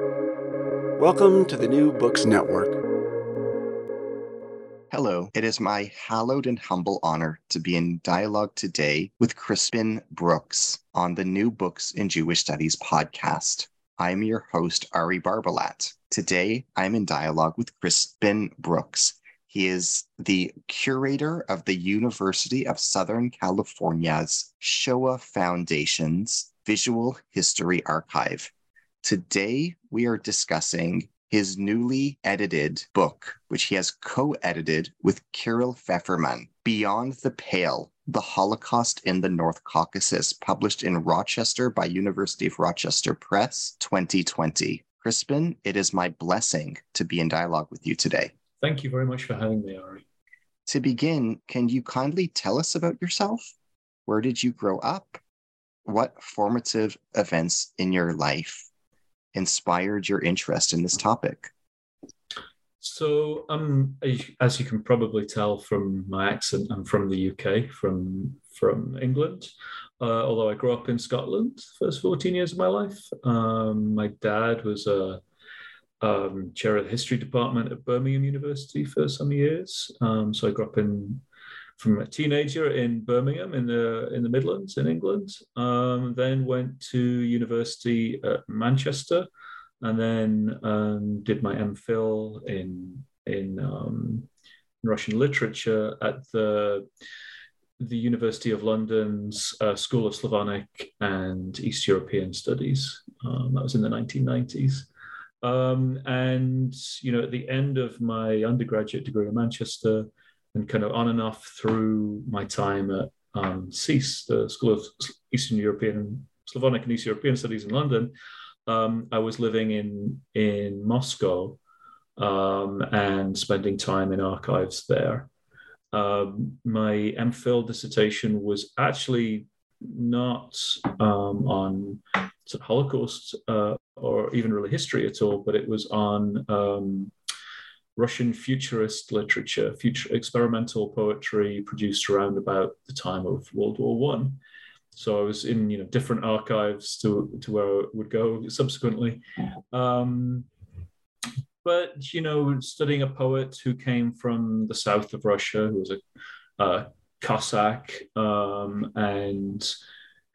Welcome to the New Books Network. Hello, it is my hallowed and humble honor to be in dialogue today with Crispin Brooks on the New Books in Jewish Studies podcast. I'm your host, Ari Barbalat. Today, I'm in dialogue with Crispin Brooks. He is the curator of the University of Southern California's Shoah Foundation's Visual History Archive. Today, we are discussing his newly edited book, which he has co edited with Kiril Feferman, Beyond the Pale The Holocaust in the North Caucasus, published in Rochester by University of Rochester Press 2020. Crispin, it is my blessing to be in dialogue with you today. Thank you very much for having me, Ari. To begin, can you kindly tell us about yourself? Where did you grow up? What formative events in your life inspired your interest in this topic? So, um, as you can probably tell from my accent, I'm from the UK, from from England. Uh, although I grew up in Scotland, first 14 years of my life. Um, my dad was a um, chair of the history department at Birmingham University for some years. Um, so I grew up in from a teenager in Birmingham in the in the Midlands in England. Um, then went to university at Manchester, and then um, did my MPhil in in um, Russian literature at the the University of London's uh, School of Slavonic and East European Studies. Um, that was in the 1990s. Um, and you know, at the end of my undergraduate degree in Manchester, and kind of on and off through my time at um, the School of Eastern European, Slavonic and East European Studies in London, um, I was living in in Moscow um, and spending time in archives there. Um, my MPhil dissertation was actually not um, on sort of Holocaust uh, or even really history at all, but it was on um, Russian futurist literature, future experimental poetry produced around about the time of World War One. So I was in you know different archives to to where I would go subsequently. Um, but you know, studying a poet who came from the south of Russia, who was a, Cossack, um, and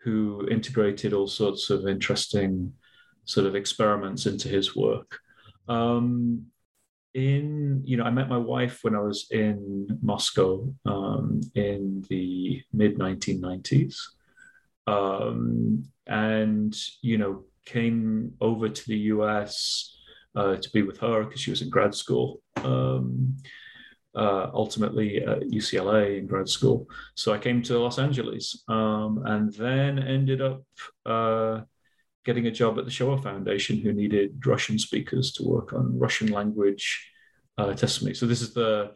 who integrated all sorts of interesting sort of experiments into his work. Um, in you know i met my wife when i was in moscow um, in the mid 1990s um, and you know came over to the us uh, to be with her because she was in grad school um, uh, ultimately at ucla in grad school. So i came to los angeles um, and then ended up uh, getting a job at the Shoah Foundation who needed Russian speakers to work on Russian language uh, testimony. So this is the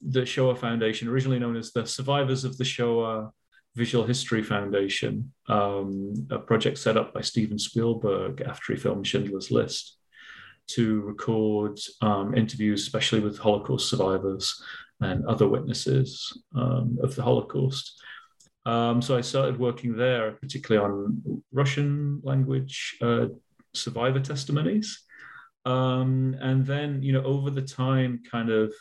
the Shoah Foundation, originally known as the Survivors of the Shoah Visual History Foundation, um, a project set up by Steven Spielberg after he filmed Schindler's List to record um, interviews, especially with Holocaust survivors and other witnesses um, of the Holocaust. Um, so I started working there, particularly on Russian language uh, survivor testimonies. Um, and then, you know, over the time, kind of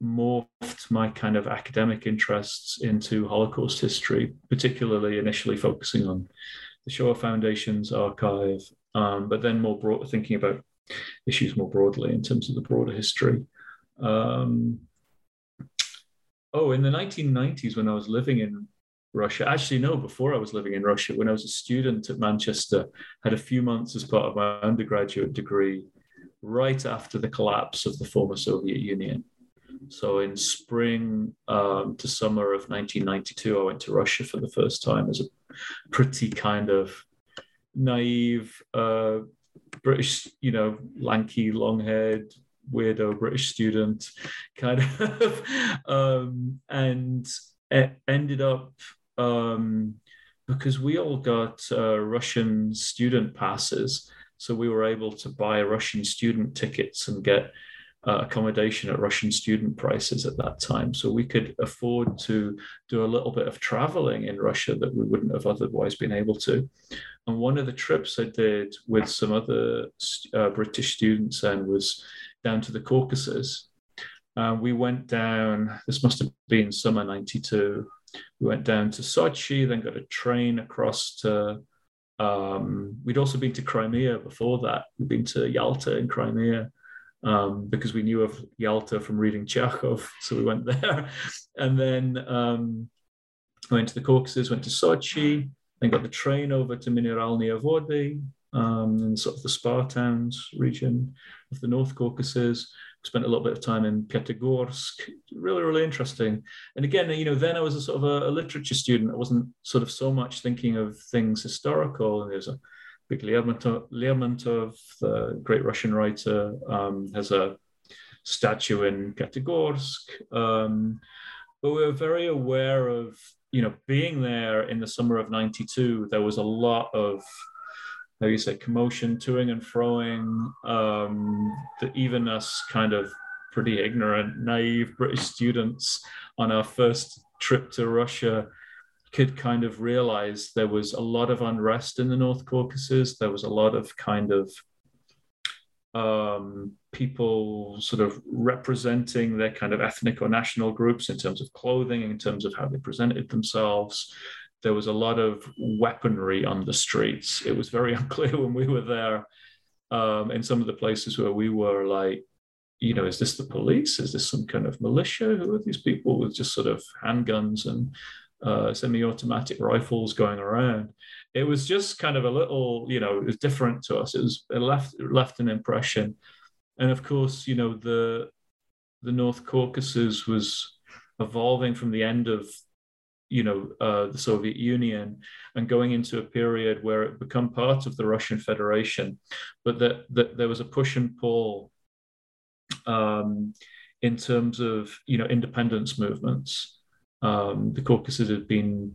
morphed my kind of academic interests into Holocaust history, particularly initially focusing on the Shoah Foundation's archive, um, but then more broad, thinking about issues more broadly in terms of the broader history. Um, oh, in the 1990s, when I was living in Russia. Actually, no, before I was living in Russia, when I was a student at Manchester, had a few months as part of my undergraduate degree right after the collapse of the former Soviet Union. So in spring um, to summer of 1992, I went to Russia for the first time as a pretty kind of naive uh, British, you know, lanky, long-haired, weirdo British student, kind of, um, and ended up um, because we all got uh, Russian student passes. So we were able to buy Russian student tickets and get uh, accommodation at Russian student prices at that time. So we could afford to do a little bit of traveling in Russia that we wouldn't have otherwise been able to. And one of the trips I did with some other uh, British students and was down to the Caucasus. Uh, we went down, this must have been summer 92. We went down to Sochi, then got a train across to, um, we'd also been to Crimea before that. We'd been to Yalta in Crimea um, because we knew of Yalta from reading Chekhov. So we went there. And then um, went to the Caucasus, went to Sochi, then got the train over to Mineralnye Vody um, in sort of the Spa towns region of the North Caucasus. Spent a little bit of time in Pyatigorsk. Really, really interesting. And again, you know, then I was a sort of a, a literature student. I wasn't sort of so much thinking of things historical. And there's a big Lermontov, Lermontov the great Russian writer, um, has a statue in Pyatigorsk. Um, but we were very aware of, you know, being there in the summer of 92, there was a lot of how you say commotion, toing and froing. Um, that even us kind of pretty ignorant, naive British students on our first trip to Russia could kind of realize there was a lot of unrest in the North Caucasus. There was a lot of kind of um, people sort of representing their kind of ethnic or national groups in terms of clothing, in terms of how they presented themselves there was a lot of weaponry on the streets. It was very unclear when we were there um, in some of the places where we were like, you know, is this the police? Is this some kind of militia? Who are these people with just sort of handguns and uh, semi-automatic rifles going around? It was just kind of a little, you know, it was different to us. It was it left it left an impression, and of course, you know, the the North Caucasus was evolving from the end of you know uh, the Soviet Union and going into a period where it become part of the Russian Federation, but that, that there was a push and pull um, in terms of you know independence movements. Um, the Caucasus had been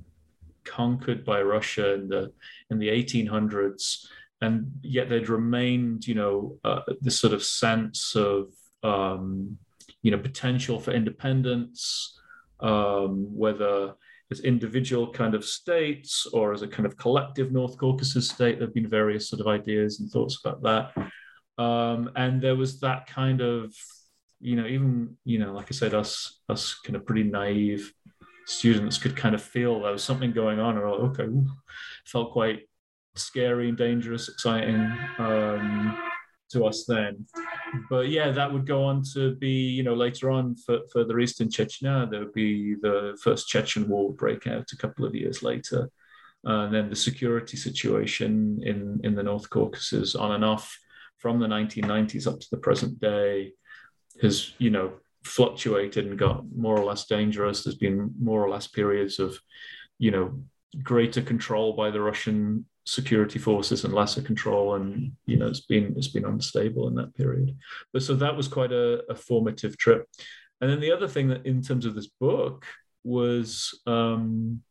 conquered by Russia in the in the 1800s, and yet they'd remained you know uh, this sort of sense of um, you know potential for independence, um, whether as individual kind of states or as a kind of collective North Caucasus state. There have been various sort of ideas and thoughts about that. Um, and there was that kind of, you know, even, you know, like I said, us, us kind of pretty naive students could kind of feel there was something going on or okay, ooh, felt quite scary and dangerous, exciting. Um, to us then. But yeah, that would go on to be, you know, later on for, further east in Chechnya, there would be the first Chechen war break out a couple of years later. Uh, and then the security situation in, in the North Caucasus on and off from the 1990s up to the present day has, you know, fluctuated and got more or less dangerous. There's been more or less periods of, you know, greater control by the Russian security forces and lesser control and you know it's been it's been unstable in that period. But so that was quite a, a formative trip. And then the other thing that in terms of this book was um,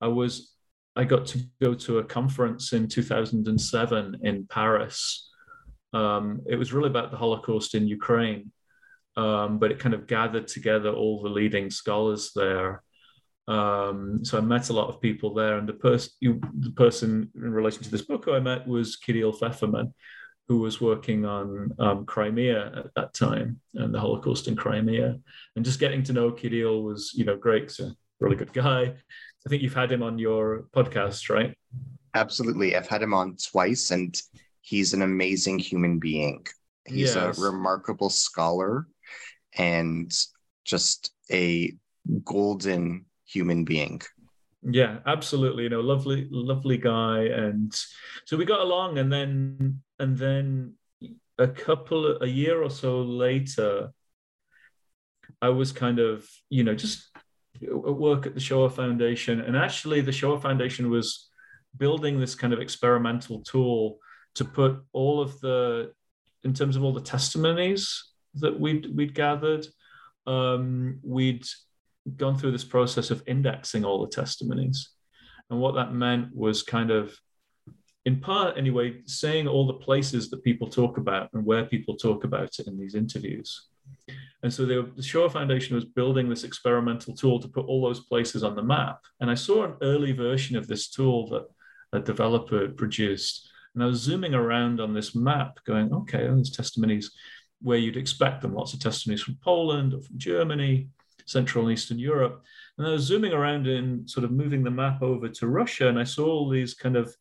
i was i got to go to a conference in 2007 in paris. Um, it was really about the holocaust in ukraine um, but it kind of gathered together all the leading scholars there um, so I met a lot of people there, and the person the person in relation to this book who I met was Kiril Feferman, who was working on um, Crimea at that time and the Holocaust in Crimea. And just getting to know Kiril was, you know, great. So really good guy. I think you've had him on your podcast, right? Absolutely. I've had him on twice, and he's an amazing human being. He's yes. a remarkable scholar and just a golden human being. Yeah, absolutely. You know, lovely, lovely guy. And so we got along, and then and then a couple a year or so later, I was kind of, you know, just at work at the Shoah Foundation. And actually the Shoah Foundation was building this kind of experimental tool to put all of the in terms of all the testimonies that we'd we'd gathered, um, we'd gone through this process of indexing all the testimonies. And what that meant was kind of in part anyway, saying all the places that people talk about and where people talk about it in these interviews. And so the Shoah Foundation was building this experimental tool to put all those places on the map. And I saw an early version of this tool that a developer produced. And I was zooming around on this map, going, okay, there's testimonies where you'd expect them, lots of testimonies from Poland or from Germany, Central and Eastern Europe. And I was zooming around and sort of moving the map over to Russia, and I saw all these kind of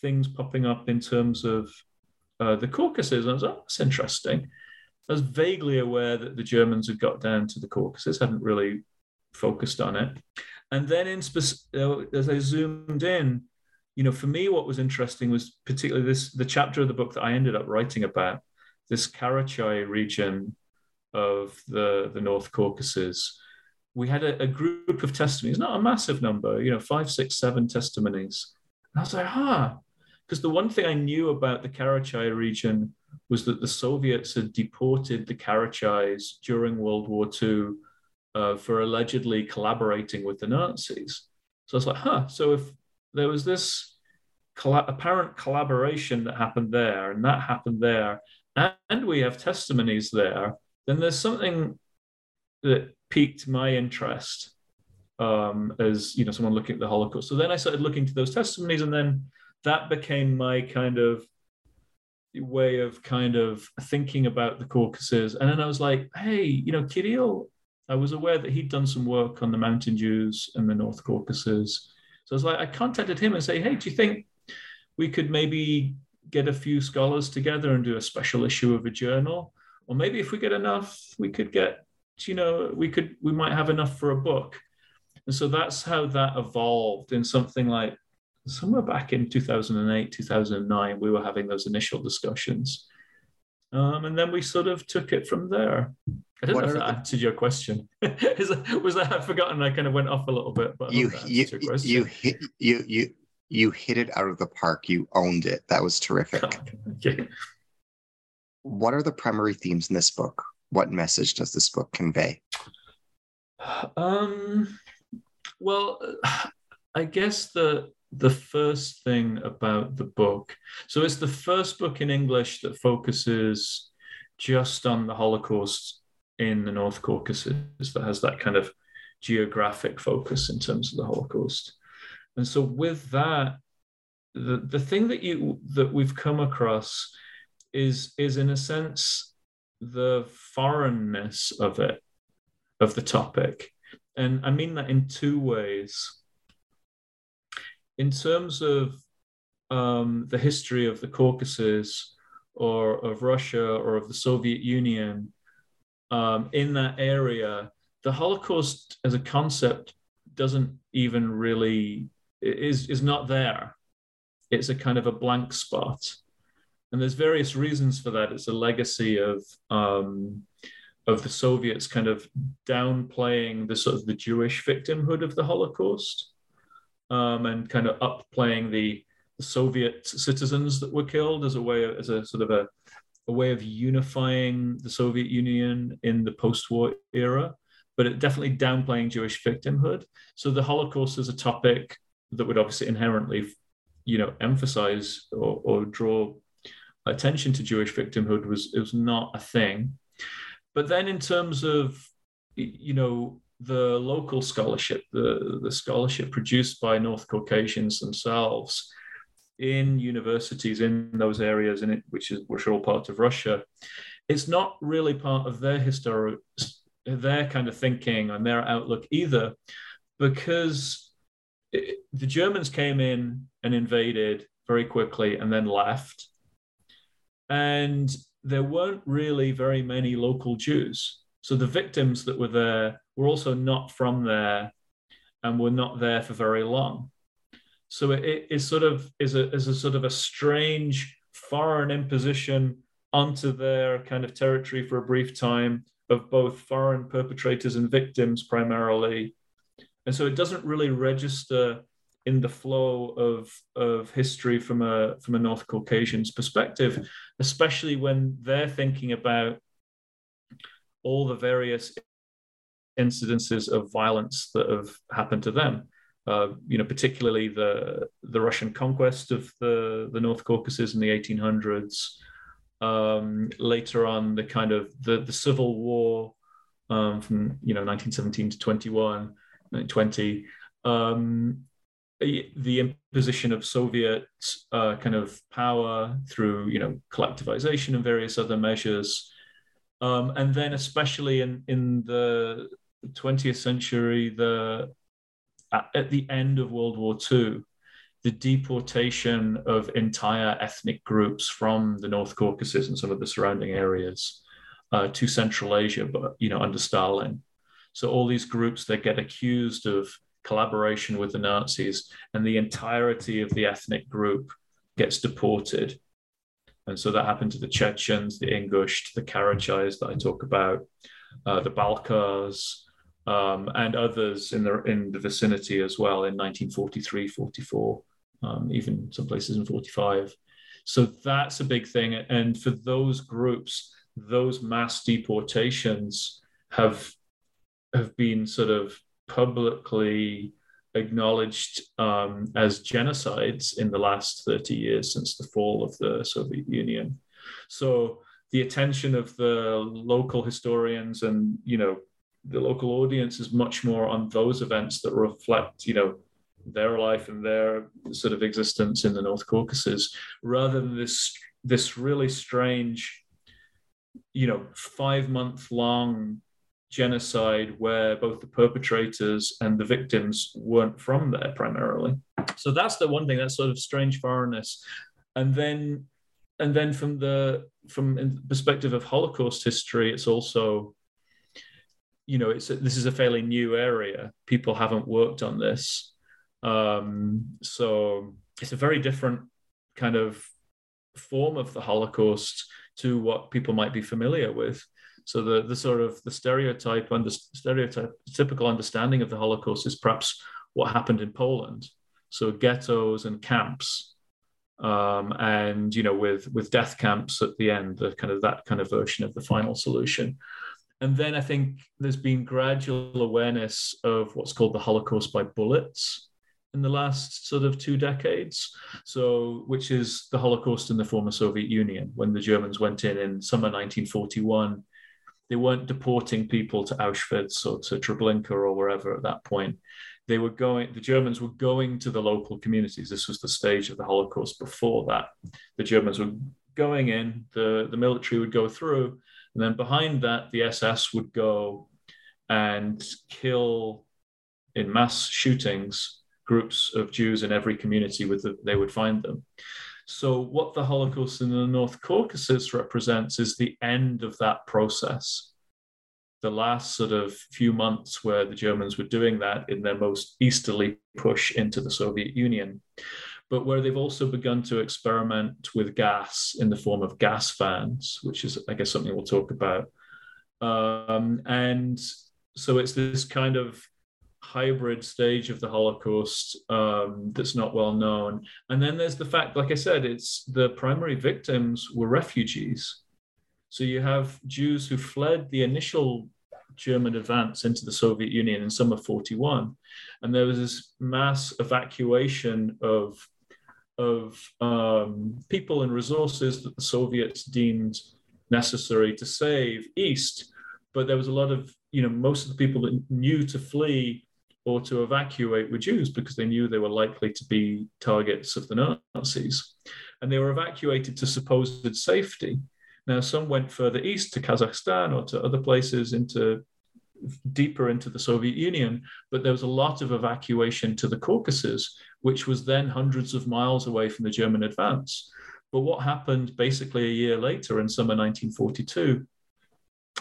things popping up in terms of uh, the Caucasus. And I was like, oh, that's interesting. I was vaguely aware that the Germans had got down to the Caucasus, hadn't really focused on it. And then in spec- as I zoomed in, you know, for me, what was interesting was particularly this the chapter of the book that I ended up writing about this Karachay region of the, the North Caucasus. We had a, a group of testimonies, not a massive number, you know, five, six, seven testimonies. And I was like, ah, because the one thing I knew about the Karachay region was that the Soviets had deported the Karachays during World War II uh, for allegedly collaborating with the Nazis. So I was like, huh, so if there was this apparent collaboration that happened there and that happened there, and we have testimonies there, then there's something that piqued my interest um, as you know someone looking at the Holocaust. So then I started looking to those testimonies, and then that became my kind of way of kind of thinking about the Caucasus. And then I was like, hey, you know, Kiril, I was aware that he'd done some work on the Mountain Jews and the North Caucasus. So I was like, I contacted him and say, hey, do you think we could maybe get a few scholars together and do a special issue of a journal? Or maybe if we get enough, we could get, you know, we could, we might have enough for a book. And so that's how that evolved in something like somewhere back in 2008, 2009, we were having those initial discussions. Um, and then we sort of took it from there. I don't what know if that the... answered your question. that, was that I've forgotten? I kind of went off a little bit, but you you you hit you you you hit it out of the park. You owned it. That was terrific. What are the primary themes in this book? What message does this book convey? Um, well, I guess the the first thing about the book. So it's the first book in English that focuses just on the Holocaust in the North Caucasus that has that kind of geographic focus in terms of the Holocaust. And so with that, the, the thing that you that we've come across is is in a sense the foreignness of it, of the topic. And I mean that in two ways in terms of um, the history of the Caucasus or of Russia or of the Soviet Union um, in that area, the Holocaust as a concept doesn't even really is is not there. It's a kind of a blank spot, and there's various reasons for that. It's a legacy of um, of the Soviets kind of downplaying the sort of the Jewish victimhood of the Holocaust um, and kind of upplaying the, the Soviet citizens that were killed as a way of, as a sort of a, a way of unifying the Soviet Union in the post-war era, but it definitely downplaying Jewish victimhood. So the Holocaust is a topic that would obviously inherently, you know, emphasize or, or draw attention to Jewish victimhood was it was not a thing. But then in terms of you know the local scholarship, the, the scholarship produced by North Caucasians themselves in universities in those areas in it, which is which are all part of Russia, it's not really part of their historic their kind of thinking and their outlook either, because it, the Germans came in and invaded very quickly and then left, and there weren't really very many local Jews. So the victims that were there were also not from there and were not there for very long. So it is sort of is a, is a sort of a strange foreign imposition onto their kind of territory for a brief time of both foreign perpetrators and victims primarily. And so it doesn't really register in the flow of, of history from a from a North Caucasian's perspective, especially when they're thinking about all the various incidences of violence that have happened to them. uh, you know, particularly the the Russian conquest of the the North Caucasus in the 1800s. Um, later on, the kind of the the civil war um, from you know 1917 to 21, 1920. Um, the imposition of Soviet uh, kind of power through, you know, collectivization and various other measures, um, and then especially in in the 20th century, the at, at the end of World War II, the deportation of entire ethnic groups from the North Caucasus and some of the surrounding areas uh, to Central Asia, but you know under Stalin. So all these groups that get accused of collaboration with the Nazis, and the entirety of the ethnic group gets deported. And so that happened to the Chechens, the Ingush, the Karachais that I talk about, uh, the Balkars, um, and others in the in the vicinity as well in 1943, 44, um, even some places in 45. So that's a big thing. And for those groups, those mass deportations have have been sort of publicly acknowledged um, as genocides in the last 30 years since the fall of the Soviet Union. So the attention of the local historians and you know the local audience is much more on those events that reflect you know their life and their sort of existence in the North Caucasus, rather than this this really strange, you know, five month long genocide where both the perpetrators and the victims weren't from there primarily. So that's the one thing, that sort of strange foreignness. And then and then from the from the perspective of Holocaust history, it's also, you know, it's this is a fairly new area. People haven't worked on this, um, so it's a very different kind of form of the Holocaust to what people might be familiar with. So the the sort of the stereotype under stereotype typical understanding of the Holocaust is perhaps what happened in Poland. So ghettos and camps, um, and you know with with death camps at the end, the kind of that kind of version of the final solution. And then I think there's been gradual awareness of what's called the Holocaust by bullets in the last sort of two decades. So, which is the Holocaust in the former Soviet Union when the Germans went in in summer 1941 they weren't deporting people to Auschwitz or to Treblinka or wherever at that point. They were going, the Germans were going to the local communities. This was the stage of the Holocaust before that. The Germans were going in, the, the military would go through, and then behind that, the SS would go and kill in mass shootings groups of Jews in every community with the, they would find them. So, what the Holocaust in the North Caucasus represents is the end of that process. The last sort of few months where the Germans were doing that in their most easterly push into the Soviet Union, but where they've also begun to experiment with gas in the form of gas vans, which is, I guess, something we'll talk about. Um, and so it's this kind of hybrid stage of the Holocaust um, that's not well known. And then there's the fact, like I said, it's the primary victims were refugees. So you have Jews who fled the initial German advance into the Soviet Union in summer 41. And there was this mass evacuation of, of um, people and resources that the Soviets deemed necessary to save east. But there was a lot of, you know, most of the people that knew to flee or to evacuate were Jews because they knew they were likely to be targets of the Nazis. And they were evacuated to supposed safety. Now, some went further east to Kazakhstan or to other places into deeper into the Soviet Union, but there was a lot of evacuation to the Caucasus, which was then hundreds of miles away from the German advance. But what happened basically a year later in summer 1942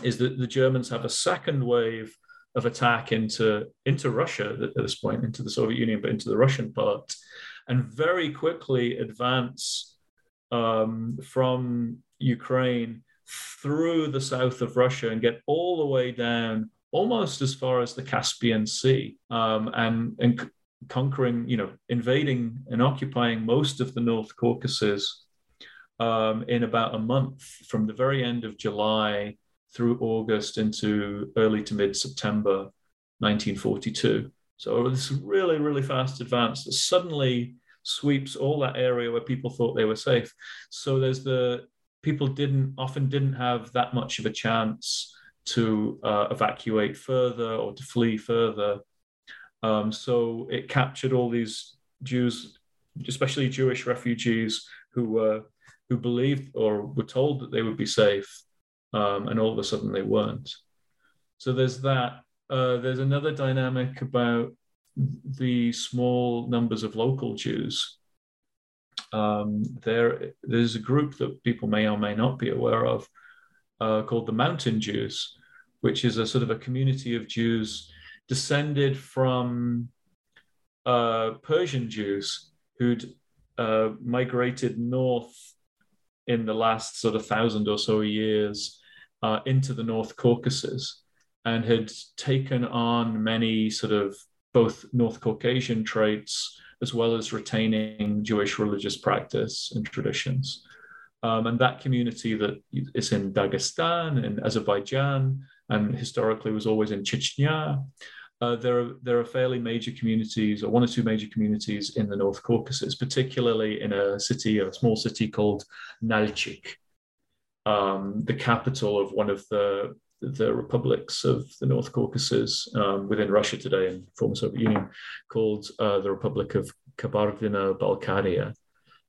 is that the Germans have a second wave of attack into into Russia at this point, into the Soviet Union, but into the Russian part, and very quickly advance um, from Ukraine through the south of Russia and get all the way down almost as far as the Caspian Sea um, and, and conquering, you know, invading and occupying most of the North Caucasus um, in about a month from the very end of July through August into early to mid September 1942. So this really, really fast advance that suddenly sweeps all that area where people thought they were safe. So there's the people didn't often didn't have that much of a chance to uh, evacuate further or to flee further. Um, so it captured all these Jews, especially Jewish refugees who were who believed or were told that they would be safe, um, and all of a sudden they weren't. So there's that. Uh, there's another dynamic about the small numbers of local Jews. Um, there, there's a group that people may or may not be aware of uh, called the Mountain Jews, which is a sort of a community of Jews descended from uh, Persian Jews who'd uh, migrated north in the last sort of thousand or so years uh, into the North Caucasus and had taken on many sort of both North Caucasian traits as well as retaining Jewish religious practice and traditions. Um, and that community that is in Dagestan and Azerbaijan and historically was always in Chechnya. Uh, there, are, there are fairly major communities, or one or two major communities in the North Caucasus, particularly in a city, a small city called Nalchik, um, the capital of one of the the republics of the North Caucasus um, within Russia today and former Soviet Union, called uh, the Republic of Kabardino-Balkaria.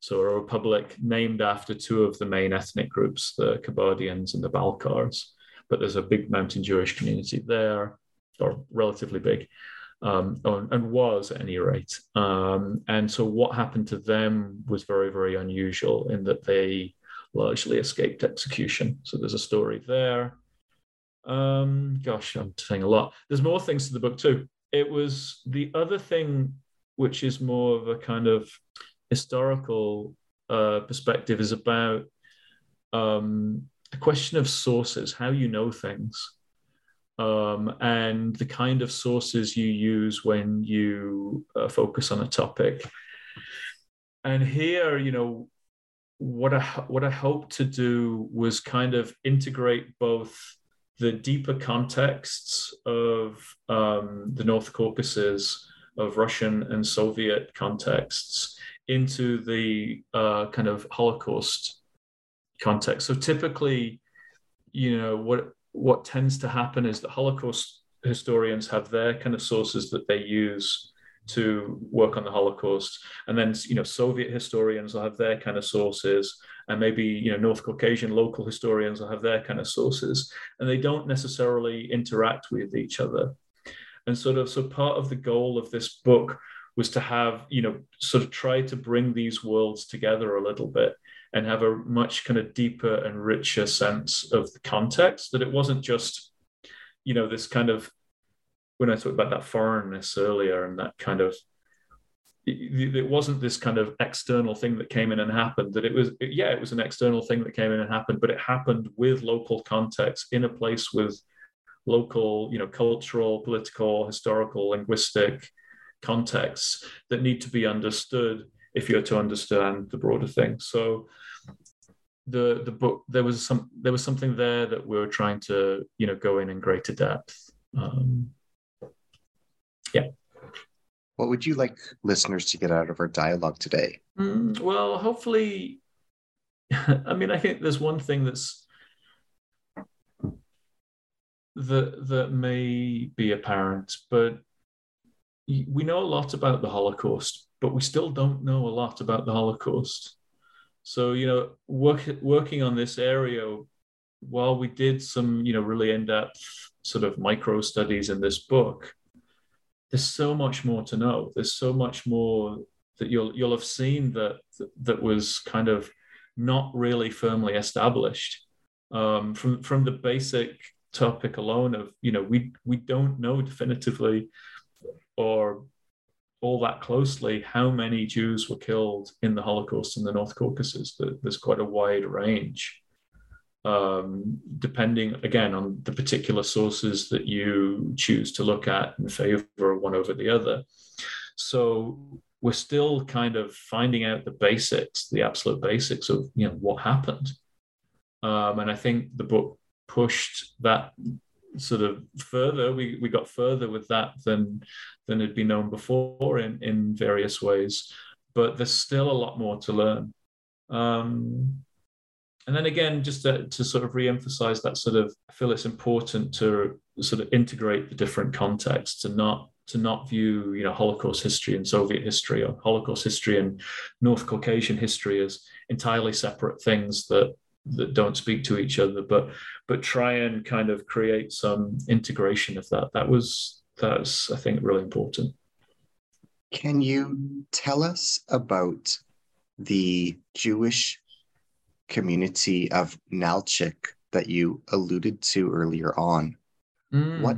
So a republic named after two of the main ethnic groups, the Kabardians and the Balkars. But there's a big mountain Jewish community there, or relatively big, um, and was at any rate. Um, and so what happened to them was very, very unusual in that they largely escaped execution. So there's a story there. Um, gosh, I'm saying a lot. There's more things to the book too. It was the other thing, which is more of a kind of historical uh, perspective, is about um, the question of sources, how you know things, um, and the kind of sources you use when you uh, focus on a topic. And here, you know, what I what I hope to do was kind of integrate both the deeper contexts of um, the North Caucasus, of Russian and Soviet contexts, into the uh, kind of Holocaust context. So typically, you know, what what tends to happen is that Holocaust historians have their kind of sources that they use to work on the Holocaust, and then you know Soviet historians will have their kind of sources, and maybe you know North Caucasian local historians will have their kind of sources, and they don't necessarily interact with each other. And sort of so part of the goal of this book was to have you know sort of try to bring these worlds together a little bit and have a much kind of deeper and richer sense of the context that it wasn't just you know this kind of when I talked about that foreignness earlier and that kind of it, wasn't this kind of external thing that came in and happened that it was yeah it was an external thing that came in and happened but it happened with local context in a place with local you know cultural political historical linguistic contexts that need to be understood if you're to understand the broader thing. So the the book there was some there was something there that we were trying to you know go in in greater depth. Um, yeah. What would you like listeners to get out of our dialogue today? Mm, well, hopefully, I mean, I think there's one thing that's that that may be apparent, but we know a lot about the Holocaust, but we still don't know a lot about the Holocaust. So, you know, work, working on this area, while we did some, you know, really in-depth sort of micro studies in this book, there's so much more to know. There's so much more that you'll you'll have seen that that was kind of not really firmly established um, from from the basic topic alone of you know we we don't know definitively or all that closely how many Jews were killed in the Holocaust in the North Caucasus. There's quite a wide range um, depending again on the particular sources that you choose to look at in favor of one over the other. So we're still kind of finding out the basics, the absolute basics of you know what happened. Um, and I think the book pushed that sort of further. We we got further with that than than had been known before in in various ways, but there's still a lot more to learn. Um, and then again, just to, to sort of re-emphasize that sort of, I feel it's important to sort of integrate the different contexts to not to not view you know Holocaust history and Soviet history or Holocaust history and North Caucasian history as entirely separate things that that don't speak to each other, but but try and kind of create some integration of that. That was that's I think really important. Can you tell us about the Jewish community of Nalchik that you alluded to earlier on? Mm. What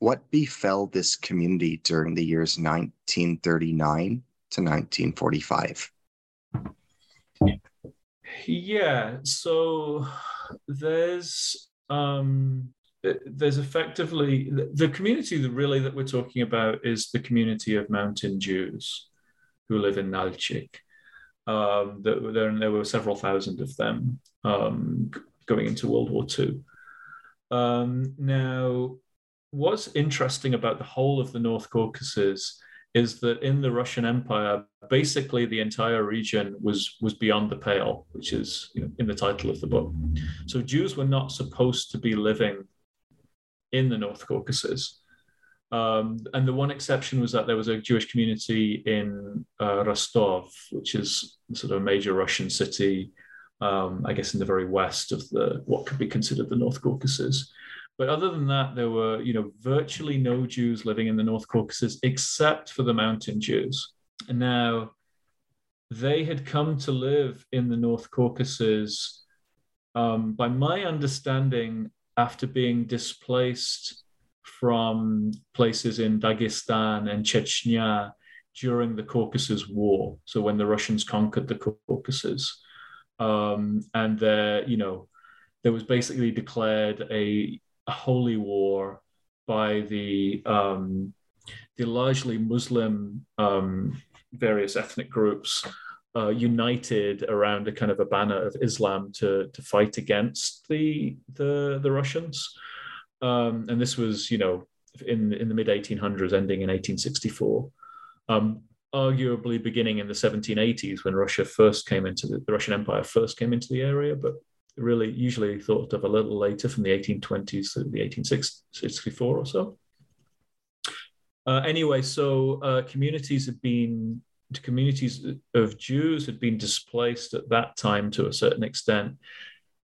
what befell this community during the years 1939 to 1945? Yeah, so there's um, there's effectively the community that really that we're talking about is the community of mountain Jews who live in Nalchik. Um, there, there were several thousand of them um, going into World War II. Um, now, what's interesting about the whole of the North Caucasus is that in the Russian Empire, basically the entire region was was beyond the pale, which is you know, in the title of the book. So Jews were not supposed to be living in the North Caucasus. Um, and the one exception was that there was a Jewish community in uh, Rostov, which is sort of a major Russian city, um, I guess in the very west of the what could be considered the North Caucasus. But other than that, there were, you know, virtually no Jews living in the North Caucasus except for the mountain Jews. And now they had come to live in the North Caucasus, um, by my understanding, after being displaced from places in Dagestan and Chechnya during the Caucasus War. So when the Russians conquered the Caucasus, um, and there, you know, there was basically declared a a holy war by the um, the largely Muslim um, various ethnic groups uh, united around a kind of a banner of Islam to to fight against the the the Russians. Um, and this was, you know, in in the mid 1800s, ending in 1864. Um, arguably beginning in the 1780s when Russia first came into the, the Russian Empire first came into the area, but really usually thought of a little later from the 1820s to the 1864 or so. Uh, anyway, so uh, communities had been communities of Jews had been displaced at that time to a certain extent,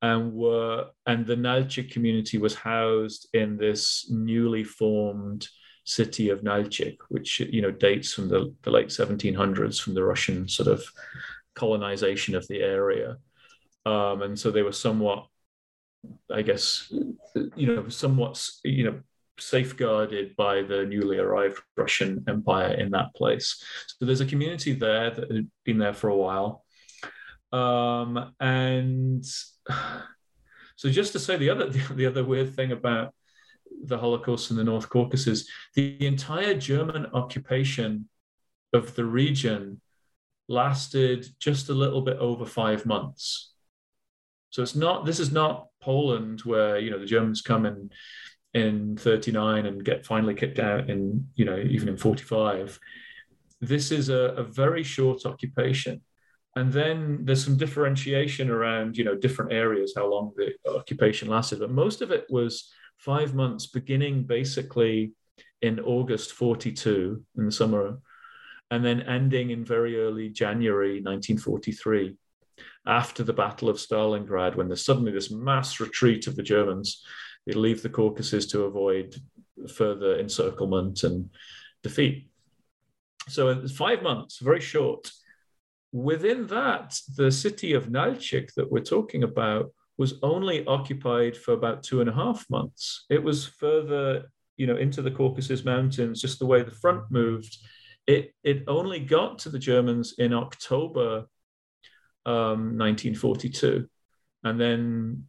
and were and the Nalchik community was housed in this newly formed city of Nalchik, which you know dates from the, the late 1700s, from the Russian sort of colonization of the area um, and so they were somewhat, I guess, you know, somewhat, you know, safeguarded by the newly arrived Russian Empire in that place. So there's a community there that had been there for a while, um, and so just to say the other the other weird thing about the Holocaust in the North Caucasus, the entire German occupation of the region lasted just a little bit over five months. So it's not this is not Poland where you know the Germans come in in 39 and get finally kicked out in you know even in 45. This is a, a very short occupation. And then there's some differentiation around you know different areas how long the occupation lasted, but most of it was five months, beginning basically in August 42 in the summer, and then ending in very early January 1943 after the Battle of Stalingrad, when there's suddenly this mass retreat of the Germans, they leave the Caucasus to avoid further encirclement and defeat. So uh, five months, very short. Within that, the city of Nalchik that we're talking about was only occupied for about two and a half months. It was further, you know, into the Caucasus Mountains, just the way the front moved. It, it only got to the Germans in October um, 1942, and then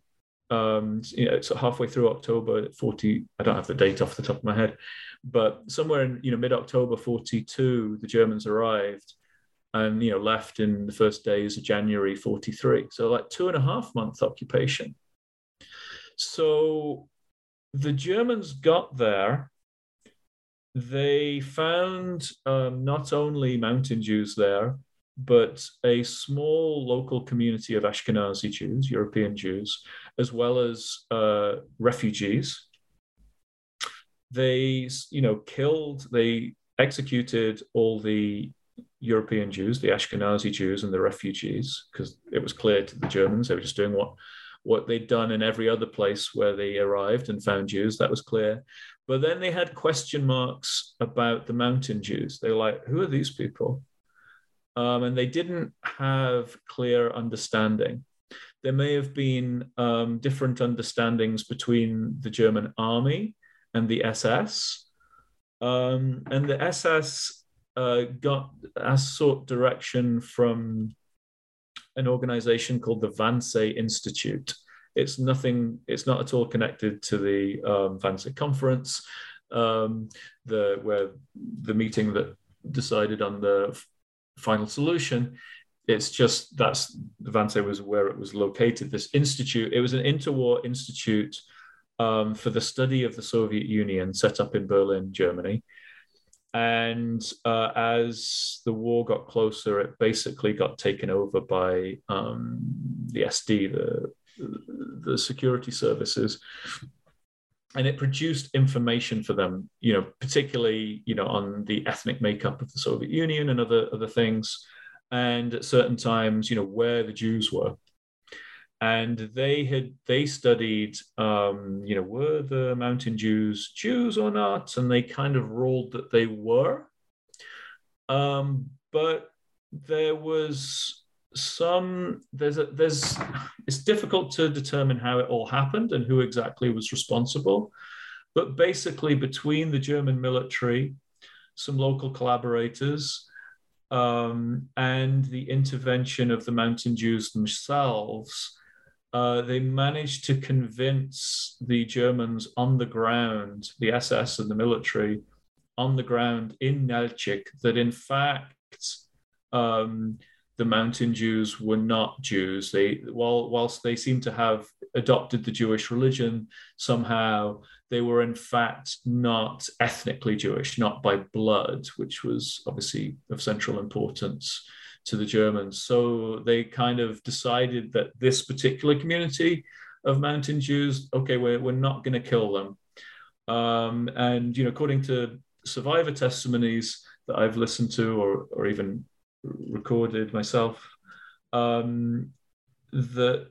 um, you know, it's halfway through October 40. I don't have the date off the top of my head, but somewhere in you know mid October 42, the Germans arrived and you know left in the first days of January 43. So like two and a half month occupation. So the Germans got there. They found um, not only mountain Jews there, but a small local community of Ashkenazi Jews, European Jews, as well as uh, refugees. They, you know, killed, they executed all the European Jews, the Ashkenazi Jews, and the refugees, because it was clear to the Germans they were just doing what what they'd done in every other place where they arrived and found Jews. That was clear. But then they had question marks about the mountain Jews. They were like, who are these people? Um, and they didn't have clear understanding. There may have been um, different understandings between the German army and the SS. Um, and the SS uh, got a sought direction from an organization called the Wannsee Institute. It's nothing, it's not at all connected to the um, conference, um, the, where the meeting that decided on the final solution. It's just that's Wannsee was where it was located. This institute, it was an interwar institute um, for the study of the Soviet Union set up in Berlin, Germany. And uh, as the war got closer, it basically got taken over by um, the SD, the, the security services. And it produced information for them, you know, particularly, you know, on the ethnic makeup of the Soviet Union and other other things, and at certain times, you know, where the Jews were and they had they studied um, you know were the mountain jews jews or not? And they kind of ruled that they were. Um, but there was some there's a there's it's difficult to determine how it all happened and who exactly was responsible. But basically between the german military some local collaborators um, and the intervention of the mountain jews themselves uh, they managed to convince the Germans on the ground, the SS and the military on the ground in Nalchik, that in fact um, the mountain Jews were not Jews. They, while, whilst they seem to have adopted the Jewish religion somehow, they were in fact not ethnically Jewish, not by blood, which was obviously of central importance to the Germans. So they kind of decided that this particular community of mountain Jews, okay, we're, we're not going to kill them. Um, and, you know, according to survivor testimonies that I've listened to or, or even recorded myself, um, the,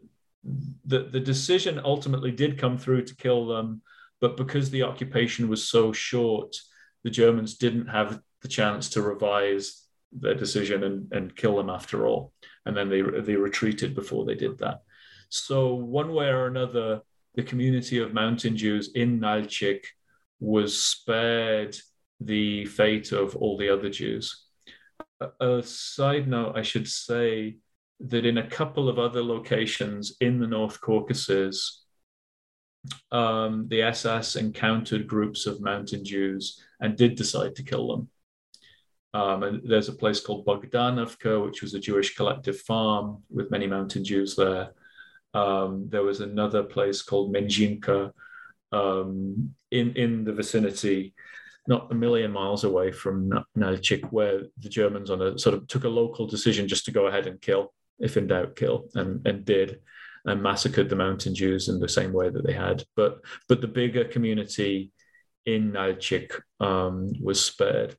the, the decision ultimately did come through to kill them, but because the occupation was so short, the Germans didn't have the chance to revise their decision and, and kill them after all. And then they, they retreated before they did that. So, one way or another, the community of mountain Jews in Nalchik was spared the fate of all the other Jews. A side note, I should say that in a couple of other locations in the North Caucasus, um, the SS encountered groups of mountain Jews and did decide to kill them. Um, and there's a place called Bogdanovka, which was a Jewish collective farm with many mountain Jews there. Um, there was another place called Menjinka um, in, in the vicinity, not a million miles away from Nalchik, where the Germans on a sort of took a local decision just to go ahead and kill, if in doubt, kill, and, and did, and massacred the mountain Jews in the same way that they had. But but the bigger community in Nalchik um, was spared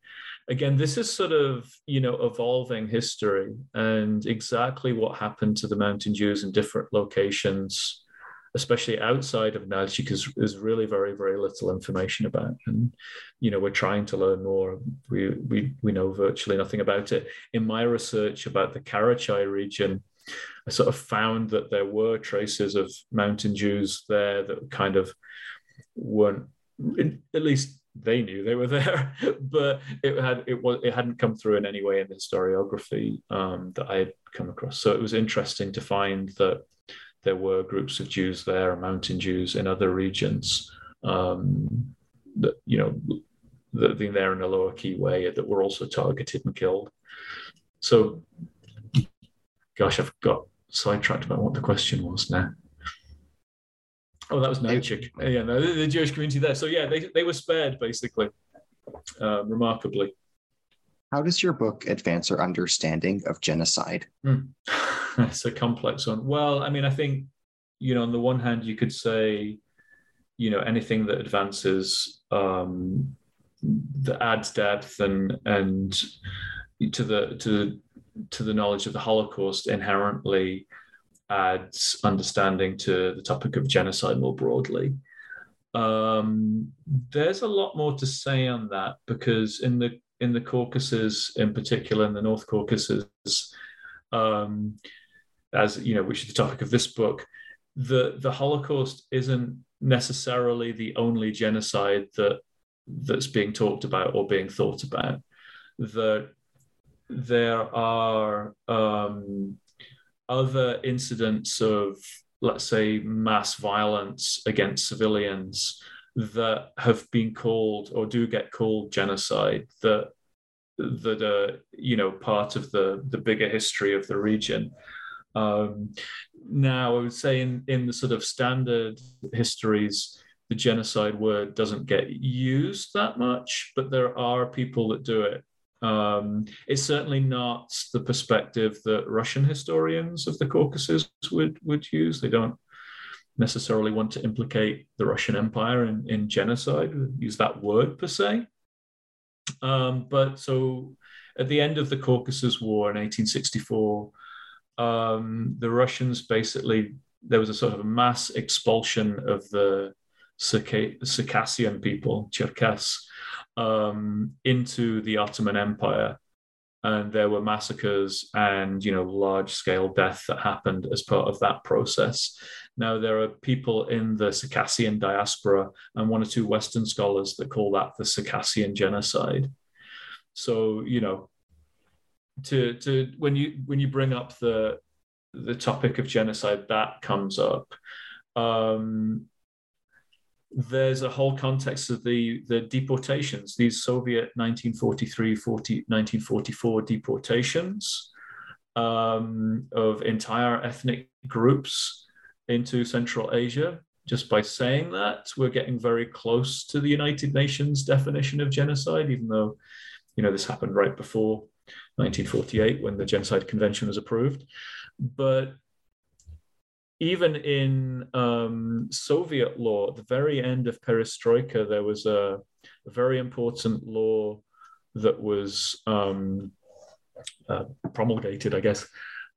again, this is sort of you know evolving history and exactly what happened to the mountain Jews in different locations, especially outside of Nalchik, is, is really very very little information about. And you know we're trying to learn more. We we we know virtually nothing about it. In my research about the Karachai region. I sort of found that there were traces of mountain Jews there that kind of weren't, at least they knew they were there, but it had it was it hadn't come through in any way in the historiography um, that I had come across. So it was interesting to find that there were groups of Jews there, mountain Jews in other regions um, that you know that being there in a lower key way that were also targeted and killed. So, gosh, I've got sidetracked about what the question was now. Oh, that was Nalchik. Yeah, no, the, the, Jewish community there. So yeah, they they were spared basically, um, remarkably. How does your book advance our understanding of genocide? Mm. it's a complex one. Well, I mean, I think you know, on the one hand, you could say, you know, anything that advances um, that adds depth and and to the to to the knowledge of the Holocaust inherently adds understanding to the topic of genocide more broadly. Um, there's a lot more to say on that because in the in the Caucasus, in particular, in the North Caucasus, um, as you know, which is the topic of this book, the the Holocaust isn't necessarily the only genocide that that's being talked about or being thought about. That there are um, other incidents of, let's say, mass violence against civilians that have been called or do get called genocide that that are you know part of the the bigger history of the region. Um, now i would say in in the sort of standard histories the genocide word doesn't get used that much but there are people that do it um, it's certainly not the perspective that Russian historians of the Caucasus would would use. They don't necessarily want to implicate the Russian Empire in, in genocide, use that word per se. Um, but so at the end of the Caucasus War in 1864, um, the Russians basically, there was a sort of a mass expulsion of the Circassian people, Cherkess, um, into the Ottoman Empire. And there were massacres and you know large scale death that happened as part of that process. Now there are people in the Circassian diaspora and one or two Western scholars that call that the Circassian genocide. So you know, to to when you when you bring up the the topic of genocide, that comes up. Um, there's a whole context of the, the deportations, these Soviet 1943 40, 1944 deportations um, of entire ethnic groups into Central Asia. Just by saying that, we're getting very close to the United Nations definition of genocide, even though, you know, this happened right before 1948 when the Genocide Convention was approved. But even in um, Soviet law, at the very end of perestroika, there was a, a very important law that was um, uh, promulgated, I guess,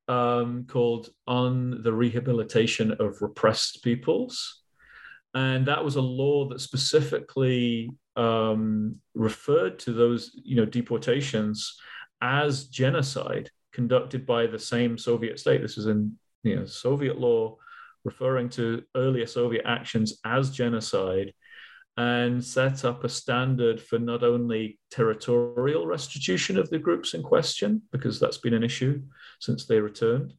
um, called On the Rehabilitation of Repressed Peoples. And that was a law that specifically um, referred to those, you know, deportations as genocide conducted by the same Soviet state. This was in you know, Soviet law referring to earlier Soviet actions as genocide and set up a standard for not only territorial restitution of the groups in question, because that's been an issue since they returned,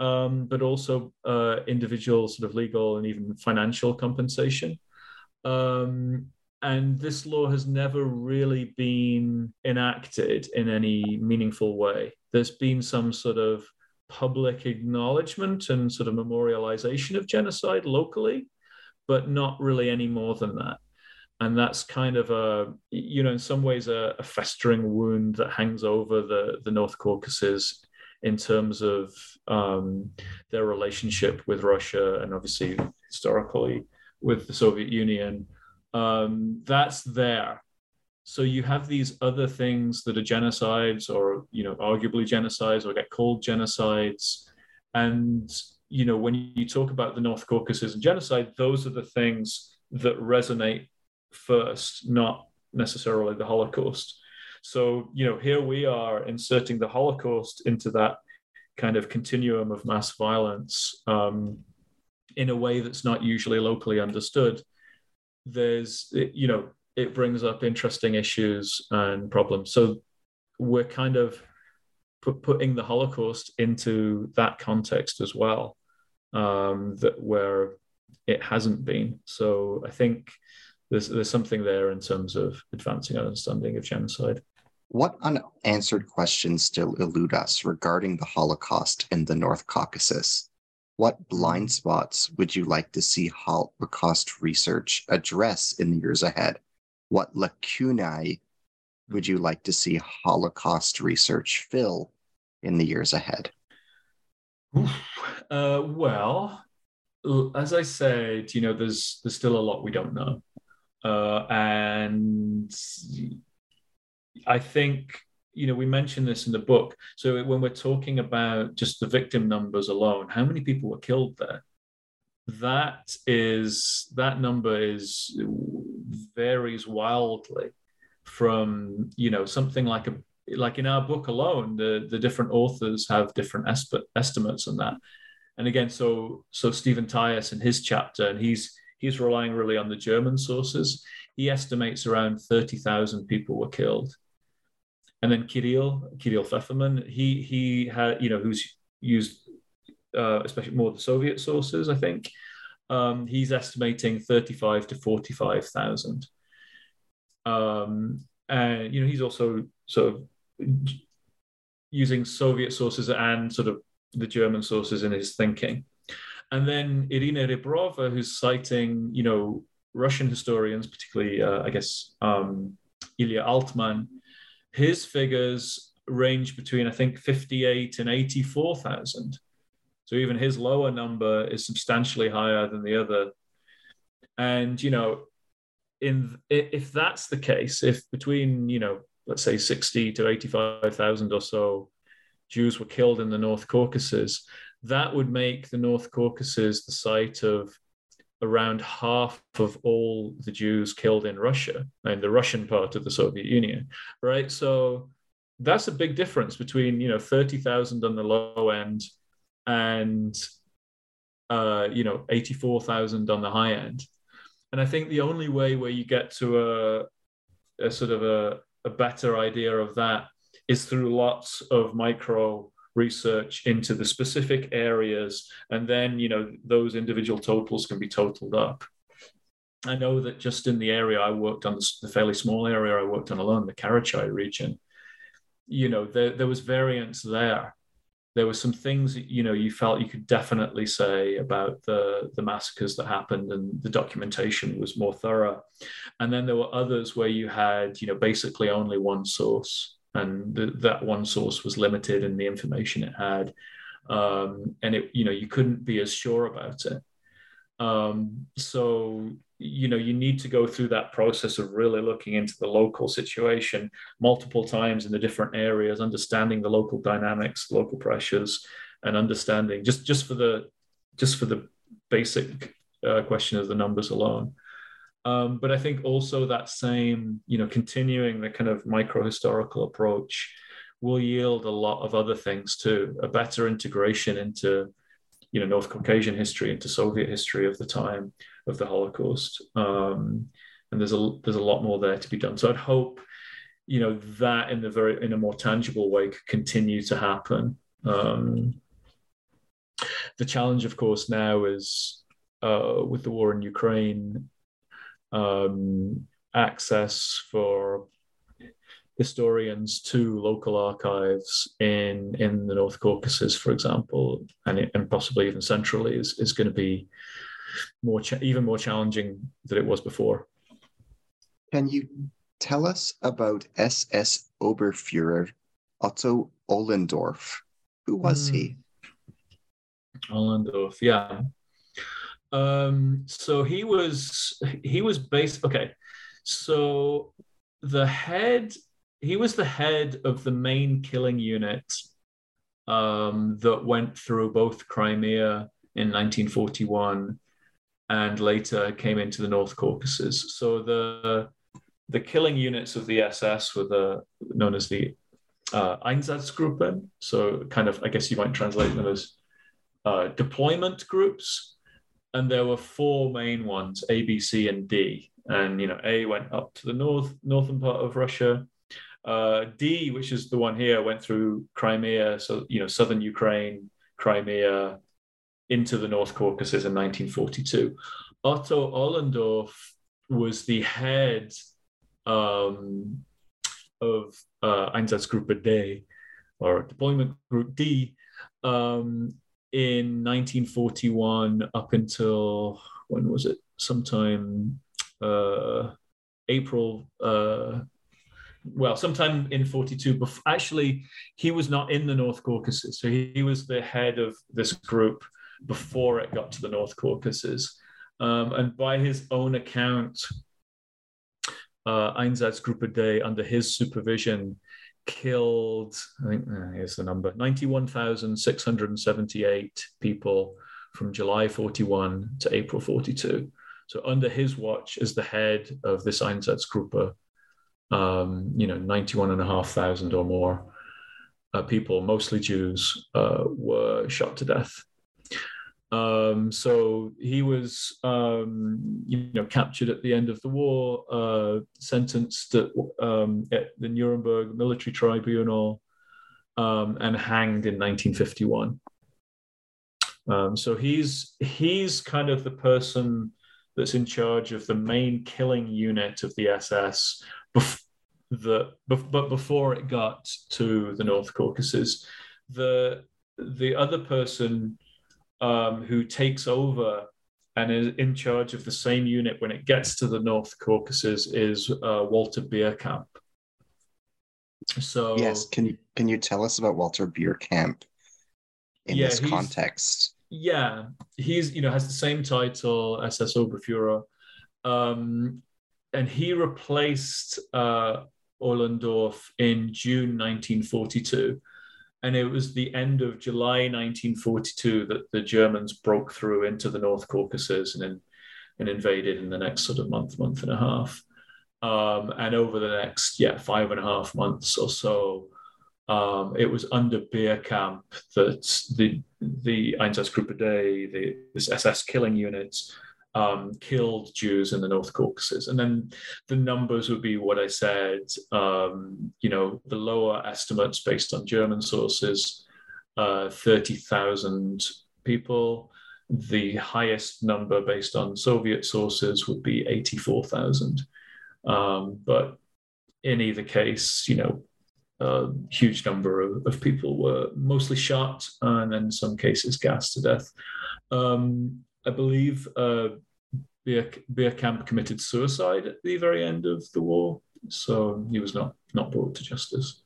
um, but also uh, individual sort of legal and even financial compensation. Um, and this law has never really been enacted in any meaningful way. There's been some sort of public acknowledgement and sort of memorialization of genocide locally, but not really any more than that. And that's kind of a, you know, in some ways a, a festering wound that hangs over the, the North Caucasus in terms of um, their relationship with Russia and obviously historically with the Soviet Union. Um, that's there so you have these other things that are genocides or, you know, arguably genocides or get called genocides. And, you know, when you talk about the North Caucasus and genocide, those are the things that resonate first, not necessarily the Holocaust. So, you know, here we are inserting the Holocaust into that kind of continuum of mass violence um, in a way that's not usually locally understood. There's, you know, it brings up interesting issues and problems. So we're kind of put, putting the Holocaust into that context as well, um, that where it hasn't been. So I think there's there's something there in terms of advancing our understanding of genocide. What unanswered questions still elude us regarding the Holocaust in the North Caucasus? What blind spots would you like to see Holocaust research address in the years ahead? What lacunae would you like to see Holocaust research fill in the years ahead? Uh, well, as I said, you know, there's there's still a lot we don't know, uh, and I think you know we mentioned this in the book. So when we're talking about just the victim numbers alone, how many people were killed there? That is that number is varies wildly from you know something like a like in our book alone, the the different authors have different esp- estimates on that. And again, so so Stephen Tyas in his chapter, and he's he's relying really on the German sources. He estimates around thirty thousand people were killed. And then Kiril Kiril Feferman, he he had you know who's used uh, especially more the Soviet sources, I think. Um, he's estimating 35 to 45,000. Um, and, you know, he's also sort of using Soviet sources and sort of the German sources in his thinking. And then Irina Rebrova, who's citing, you know, Russian historians, particularly, uh, I guess, um, Ilya Altman, his figures range between, I think, 58 and 84,000. So even his lower number is substantially higher than the other. And, you know, in if that's the case, if between, you know, let's say 60 to 85,000 or so Jews were killed in the North Caucasus, that would make the North Caucasus the site of around half of all the Jews killed in Russia and the Russian part of the Soviet Union, right? So that's a big difference between you know 30,000 on the low end and uh, you know 84,000 on the high end. And I think the only way where you get to a, a sort of a, a better idea of that is through lots of micro research into the specific areas. And then you know those individual totals can be totaled up. I know that just in the area i worked on the fairly small area i worked on alone the karachai region you know there, there was variance there there were some things you know you felt you could definitely say about the the massacres that happened and the documentation was more thorough. And then there were others where you had you know basically only one source and the, that one source was limited in the information it had. Um, and it you know you couldn't be as sure about it. Um, so you know you need to go through that process of really looking into the local situation multiple times in the different areas understanding the local dynamics local pressures and understanding just just for the just for the basic uh, question of the numbers alone. Um, but i think also that same you know continuing the kind of micro historical approach will yield a lot of other things too a better integration into you know North Caucasian history into Soviet history of the time of the Holocaust. Um, and there's a there's a lot more there to be done. So I'd hope you know that in the very in a more tangible way could continue to happen. Um, the challenge, of course, now is uh, with the war in Ukraine, um, access for historians to local archives in in the North Caucasus, for example, and, and possibly even centrally, is, is going to be more cha- even more challenging than it was before. Can you tell us about SS Oberfuhrer Otto Ohlendorf? Who was mm. he? Hmm. Ohlendorf, yeah. Um, so he was he was based okay. So the head he was the head of the main killing unit um, that went through both Crimea in 1941 and later came into the North Caucasus. So the the killing units of the SS were the known as the uh, Einsatzgruppen. So kind of, I guess you might translate them as uh, deployment groups. And there were four main ones: A, B, C, and D. And you know, A went up to the north northern part of Russia. Uh, D, which is the one here, went through Crimea, so you know southern Ukraine, Crimea, into the North Caucasus in 1942. Otto Ohlendorf was the head um, of uh, Einsatzgruppe D, or Deployment Group D, um, in 1941 up until when was it? Sometime uh, April. Uh, well, sometime in 42. Before, actually, he was not in the North Caucasus. So he, he was the head of this group before it got to the North Caucasus. Um, and by his own account, uh, Einsatzgruppe D, under his supervision, killed, I think, uh, here's the number 91,678 people from July 41 to April 42. So, under his watch, as the head of this Einsatzgruppe, um, you know, 91,500 or more uh, people, mostly Jews, uh, were shot to death. Um, so he was, um, you know, captured at the end of the war, uh, sentenced at, um, at, the Nuremberg Military Tribunal, um, and hanged in 1951. Um, so he's he's kind of the person that's in charge of the main killing unit of the SS, bef- the, but before it got to the North Caucasus, the the other person um, who takes over and is in charge of the same unit when it gets to the North Caucasus is uh, Walter Bierkamp. So yes, can you can you tell us about Walter Bierkamp in Yeah, this context? yeah, he's you know has the same title SS Oberfuhrer, um, and he replaced uh, Ohlendorf in June 1942, and it was the end of July 1942 that the Germans broke through into the North Caucasus and in, and invaded in the next sort of month, month and a half, um, and over the next yeah five and a half months or so. Um, it was under Bierkamp that the the Einsatzgruppe D, the this SS killing unit, um, killed Jews in the North Caucasus, and then the numbers would be what I said. Um, you know, the lower estimates based on German sources, uh, thirty thousand people. The highest number based on Soviet sources would be eighty-four thousand. Um, but in either case, you know, a huge number of, of people were mostly shot and in some cases gassed to death. Um, I believe uh, Beer, Bierkamp committed suicide at the very end of the war, so he was not not brought to justice.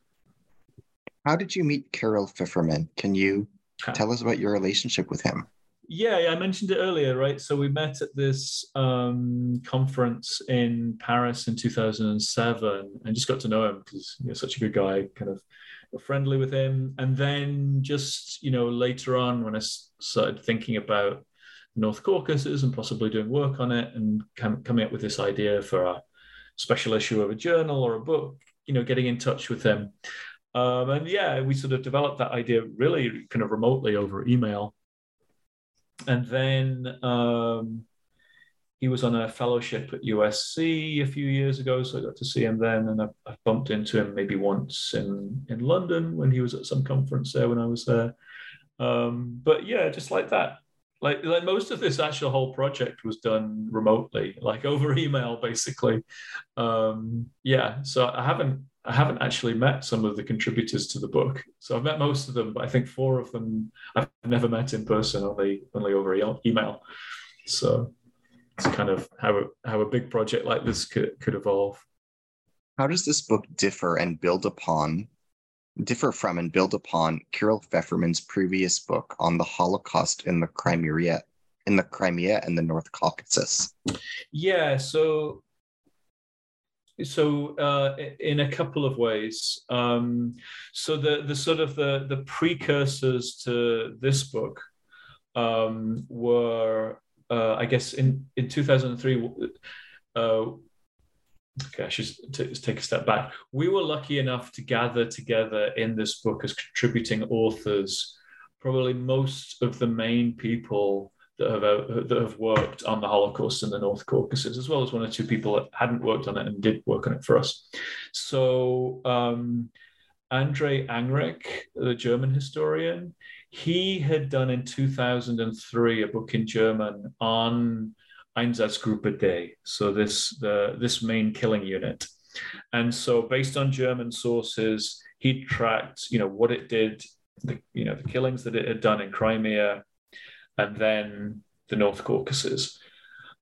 How did you meet Kiril Feferman? Can you tell us about your relationship with him? Yeah, yeah, I mentioned it earlier, right? So we met at this um, conference in Paris in 2007 and just got to know him because you're such a good guy, kind of friendly with him. And then just, you know, later on when I started thinking about North Caucasus and possibly doing work on it and com- coming up with this idea for a special issue of a journal or a book, you know, getting in touch with them. Um, and yeah, we sort of developed that idea really kind of remotely over email and then um, he was on a fellowship at USC a few years ago, so I got to see him then, and I, I bumped into him maybe once in in London when he was at some conference there when I was there. Um, but yeah, just like that. Like, like most of this actual whole project was done remotely, like over email, basically. Um, yeah, so I haven't I haven't actually met some of the contributors to the book. So I've met most of them, but I think four of them I've never met in person, only only over email. So it's kind of how a, how a big project like this could could evolve. How does this book differ and build upon, differ from and build upon Kiril Feferman's previous book on the Holocaust in the Crimea, in the Crimea and the North Caucasus? Yeah, so so uh, in a couple of ways. Um, so the the sort of the the precursors to this book um, were, uh, I guess, in in two thousand and three. Uh, Okay, I should t- take a step back. We were lucky enough to gather together in this book as contributing authors, probably most of the main people that have uh, that have worked on the Holocaust in the North Caucasus, as well as one or two people that hadn't worked on it and did work on it for us. So um, Andre Angrick, the German historian, he had done in 2003 a book in German on Einsatzgruppe D, so this the this main killing unit. And so based on German sources, he tracked, you know, what it did the you know the killings that it had done in Crimea, and then the North Caucasus.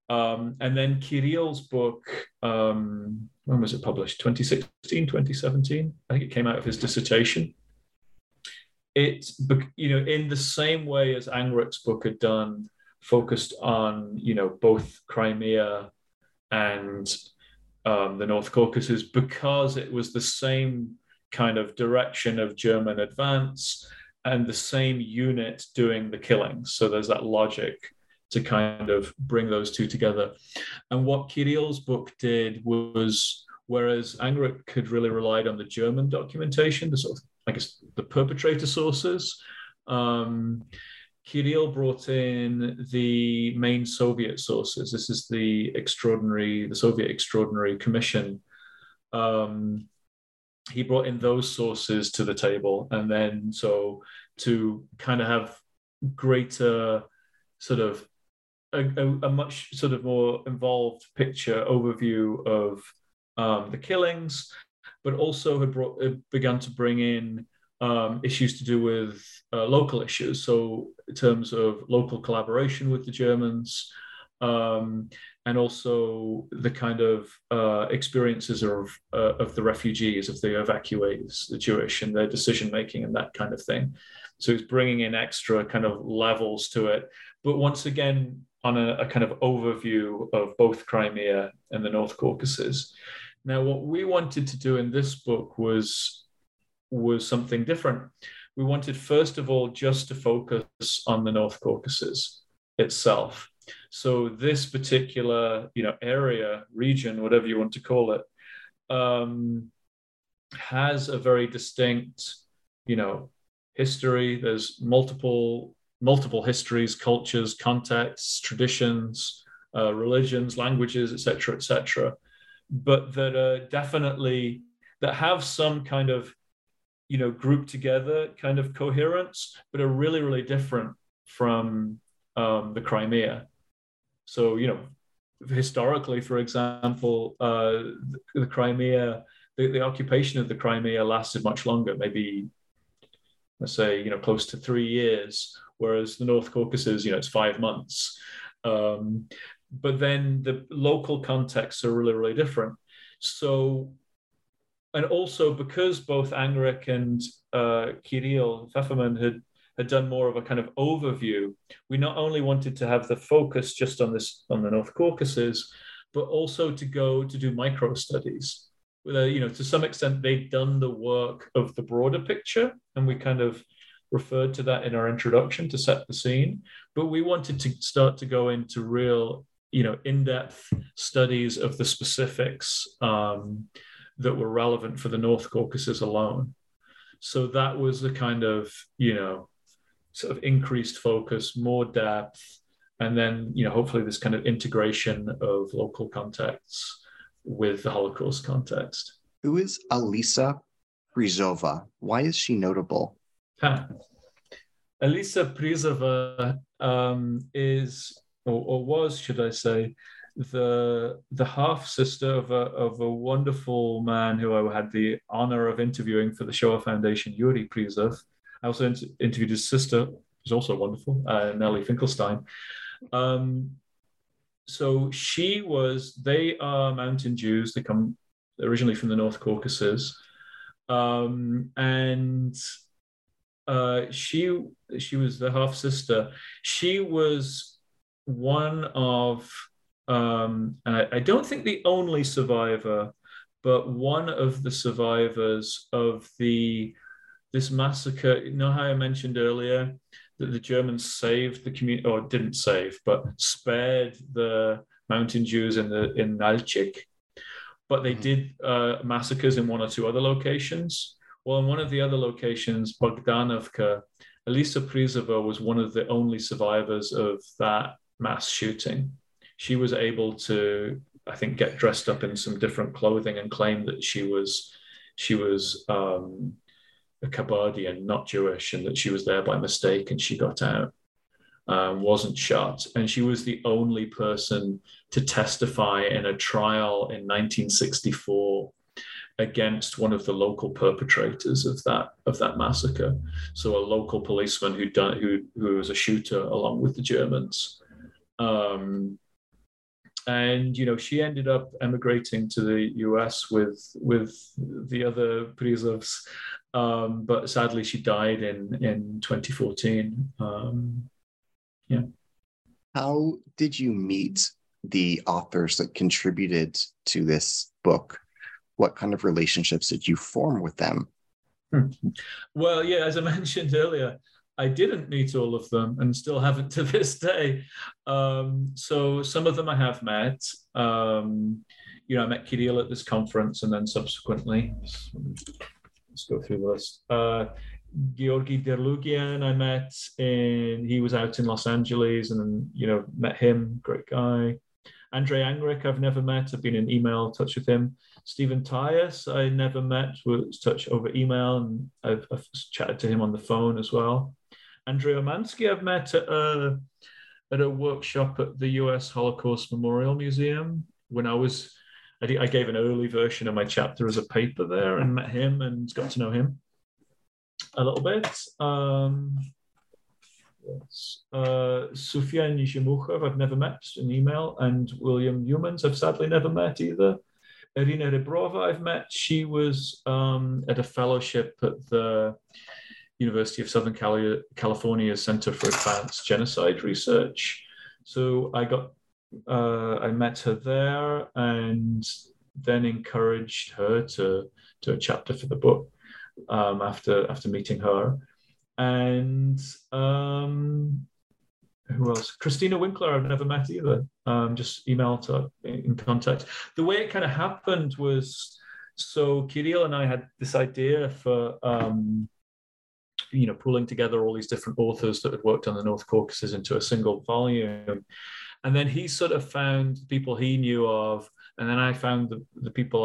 Um, and then Kiril's book, um, when was it published? 2016, 2017? I think it came out of his dissertation. It, you know, in the same way as Angrick's book had done, focused on, you know, both Crimea and um, the North Caucasus, because it was the same kind of direction of German advance and the same unit doing the killings. So there's that logic to kind of bring those two together. And what Kiril's book did was, whereas Angrick had really relied on the German documentation, the sort of, I guess, the perpetrator sources, um, Kiril brought in the main Soviet sources. This is the extraordinary, the Soviet Extraordinary Commission. Um, he brought in those sources to the table, and then so to kind of have greater sort of a, a, a, much sort of more involved picture overview of um, the killings, but also had brought, begun to bring in um, issues to do with uh, local issues. So, in terms of local collaboration with the Germans, um, and also the kind of uh, experiences of uh, of the refugees, of the evacuees, the Jewish, and their decision making and that kind of thing. So, it's bringing in extra kind of levels to it. But once again, on a, a kind of overview of both Crimea and the North Caucasus. Now, what we wanted to do in this book was, was something different. We wanted, first of all, just to focus on the North Caucasus itself. So this particular, you know, area, region, whatever you want to call it, um, has a very distinct, you know, history. There's multiple multiple histories, cultures, contexts, traditions, uh, religions, languages, etc., etc., but that are definitely that have some kind of you know group together kind of coherence, but are really really different from um, the Crimea. So you know historically, for example, uh, the, the Crimea, the, the occupation of the Crimea lasted much longer, maybe let's say you know close to three years whereas the North Caucasus, you know, it's five months. Um, but then the local contexts are really, really different. So, and also because both Angrick and uh, Kiril Feferman had had done more of a kind of overview, we not only wanted to have the focus just on this on the North Caucasus, but also to go to do micro studies. Uh, you know, to some extent, they'd done the work of the broader picture, and we kind of referred to that in our introduction to set the scene, but we wanted to start to go into real, you know, in-depth studies of the specifics um, that were relevant for the North Caucasus alone. So that was the kind of, you know, sort of increased focus, more depth, and then, you know, hopefully this kind of integration of local contexts with the Holocaust context. Who is Alisa Prizova? Why is she notable? Huh. Alisa Prizova um, is, or, or, was, should I say, the the half sister of a of a wonderful man who I had the honor of interviewing for the Shoah Foundation, Yuri Prizov. I also inter- interviewed his sister, who's also wonderful, uh, Nellie Finkelstein. Um, so she was. They are mountain Jews. They come originally from the North Caucasus, um, and uh, she she was the half sister. She was one of, um, and I, I don't think the only survivor, but one of the survivors of the this massacre. You know how I mentioned earlier that the Germans saved the community, or didn't save, but spared the mountain Jews in the in Nalchik, but they mm-hmm. did uh, massacres in one or two other locations. Well, in one of the other locations, Bogdanovka, Elisa Prizova was one of the only survivors of that mass shooting. She was able to, I think, get dressed up in some different clothing and claim that she was she was um, a Kabardian, not Jewish, and that she was there by mistake and she got out, um, wasn't shot. And she was the only person to testify in a trial in 1964 against one of the local perpetrators of that of that massacre. So a local policeman who done who who was a shooter along with the Germans. Um, and you know she ended up emigrating to the US with with the other Prizovs, um, but sadly she died in in 2014. Um, yeah. How did you meet the authors that contributed to this book? What kind of relationships did you form with them? Hmm. Well, yeah, as I mentioned earlier, I didn't meet all of them and still haven't to this day. Um, so some of them I have met. Um, you know, I met Kiril at this conference and then subsequently, let's go through the list. Uh, Georgi Derlugian, I met in, he was out in Los Angeles and, you know, met him, great guy. Andre Angrick, I've never met. I've been in email touch with him. Stephen Tyas, I never met, was touch over email, and I've, I've, chatted to him on the phone as well. Andrei Umansky, I've met at a, at a workshop at the US Holocaust Memorial Museum when I was, I, gave an early version of my chapter as a paper there and met him and got to know him a little bit. Um, yes. Uh, Nishimukhov, I've never met in email, and William Youmans, I've sadly never met either. Irina Rebrova, I've met. She was um, at a fellowship at the University of Southern California Center for Advanced Genocide Research. So I got, uh, I met her there and then encouraged her to do a chapter for the book um, after after meeting her. And um, who else? Christina Winkler, I've never met either. Um, just emailed her in contact. The way it kind of happened was so Kiril and I had this idea for um, you know pulling together all these different authors that had worked on the North Caucasus into a single volume, and then he sort of found people he knew of, and then I found the, the people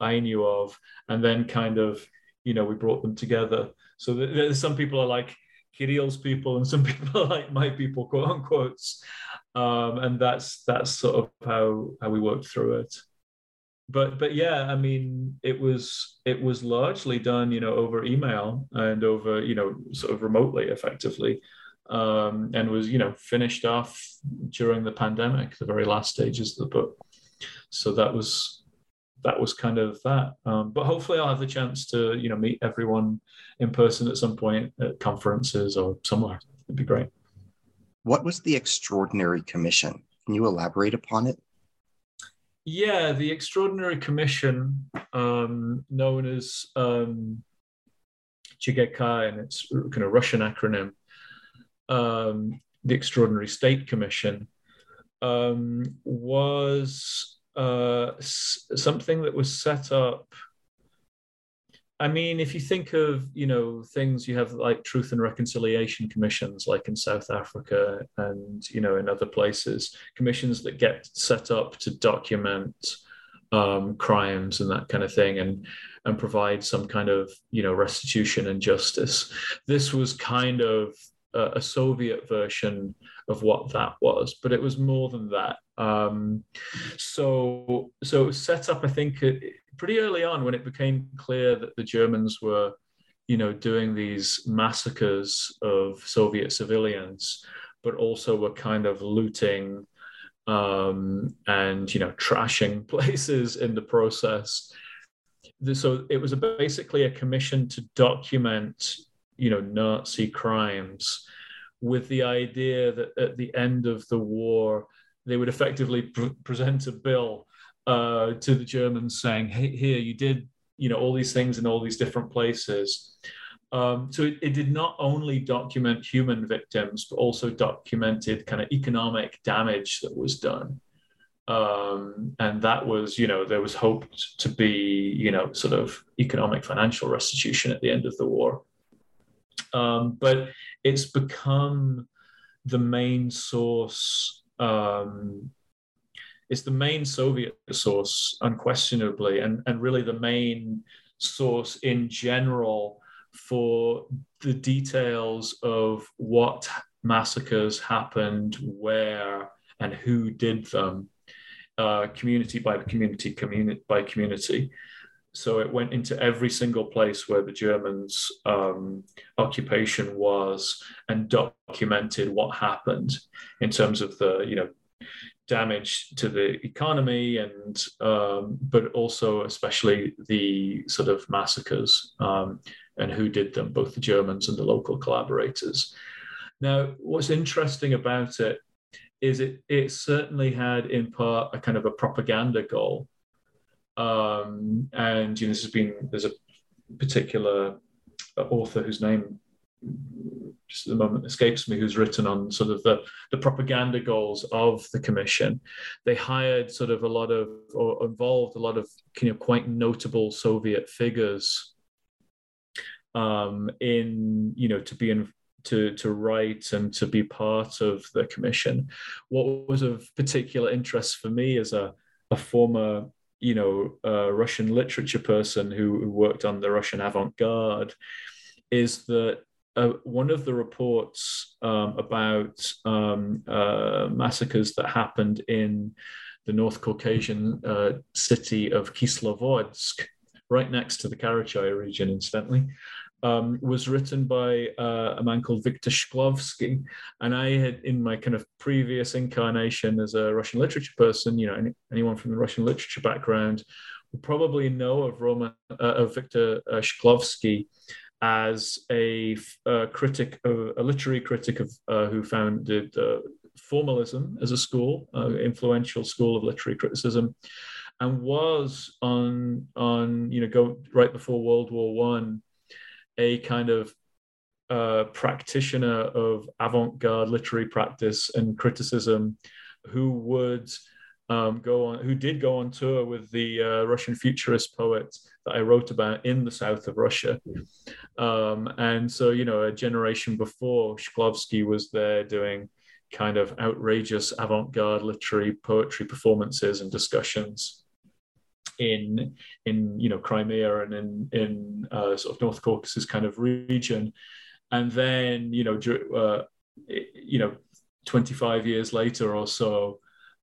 I knew of, and then kind of you know we brought them together. So there's some people are like Kiril's people and some people are like my people, quote unquote. Um, and that's that's sort of how how we worked through it. But but yeah, I mean, it was it was largely done, you know, over email and over you know sort of remotely, effectively, um, and was you know finished off during the pandemic, the very last stages of the book. So that was that was kind of that. Um, but hopefully, I'll have the chance to you know meet everyone in person at some point at conferences or somewhere. It'd be great. What was the Extraordinary Commission? Can you elaborate upon it? Yeah, the Extraordinary Commission, um, known as um, CGK, and it's kind of Russian acronym, um, the Extraordinary State Commission, um, was uh, something that was set up. I mean, if you think of you know things, you have like truth and reconciliation commissions, like in South Africa and you know in other places, commissions that get set up to document um, crimes and that kind of thing, and and provide some kind of you know restitution and justice. This was kind of a, Soviet version of what that was, but it was more than that. Um, so, so it was set up, I think, pretty early on when it became clear that the Germans were, you know, doing these massacres of Soviet civilians, but also were kind of looting um, and you know trashing places in the process. So it was a, basically a commission to document, you know, Nazi crimes with the idea that at the end of the war, they would effectively pr- present a bill uh, to the Germans saying, "Hey, here you did, you know, all these things in all these different places." Um, so it, it, did not only document human victims, but also documented kind of economic damage that was done. Um, and that was, you know, there was hoped to be, you know, sort of economic financial restitution at the end of the war. Um, but it's become the main source. Um, it's the main Soviet source, unquestionably, and, and really the main source in general for the details of what massacres happened, where, and who did them, uh, community by community, community by community. So it went into every single place where the Germans' um, occupation was and documented what happened in terms of the you know damage to the economy and um, but also especially the sort of massacres um, and who did them, both the Germans and the local collaborators. Now, what's interesting about it is it it certainly had in part a kind of a propaganda goal um, and you know, this has been there's a particular author whose name just at the moment escapes me, who's written on sort of the, the propaganda goals of the commission. They hired sort of a lot of, or involved a lot of you know, quite notable Soviet figures um, in, you know, to be in, to, to write and to be part of the commission. What was of particular interest for me as a, a former you know, a Russian literature person who, who worked on the Russian avant-garde, is that uh, one of the reports um, about um, uh, massacres that happened in the North Caucasian uh, city of Kislovodsk, right next to the Karachay region, incidentally, um, was written by uh, a man called Viktor Shklovsky. And I had, in my kind of previous incarnation as a Russian literature person, you know, any, anyone from the Russian literature background will probably know of Roman, uh, of Viktor uh, Shklovsky as a, a, critic, of, a literary critic of uh, who founded uh, formalism as a school, uh, influential school of literary criticism, and was on on you know go right before World War One a kind of uh, practitioner of avant-garde literary practice and criticism who would um, go on who did go on tour with the uh, russian futurist poet that i wrote about in the south of russia. Um, and so you know a generation before shklovsky was there doing kind of outrageous avant-garde literary poetry performances and discussions in in you know Crimea and in in uh, sort of North Caucasus kind of region, and then you know uh, you know 25 years later or so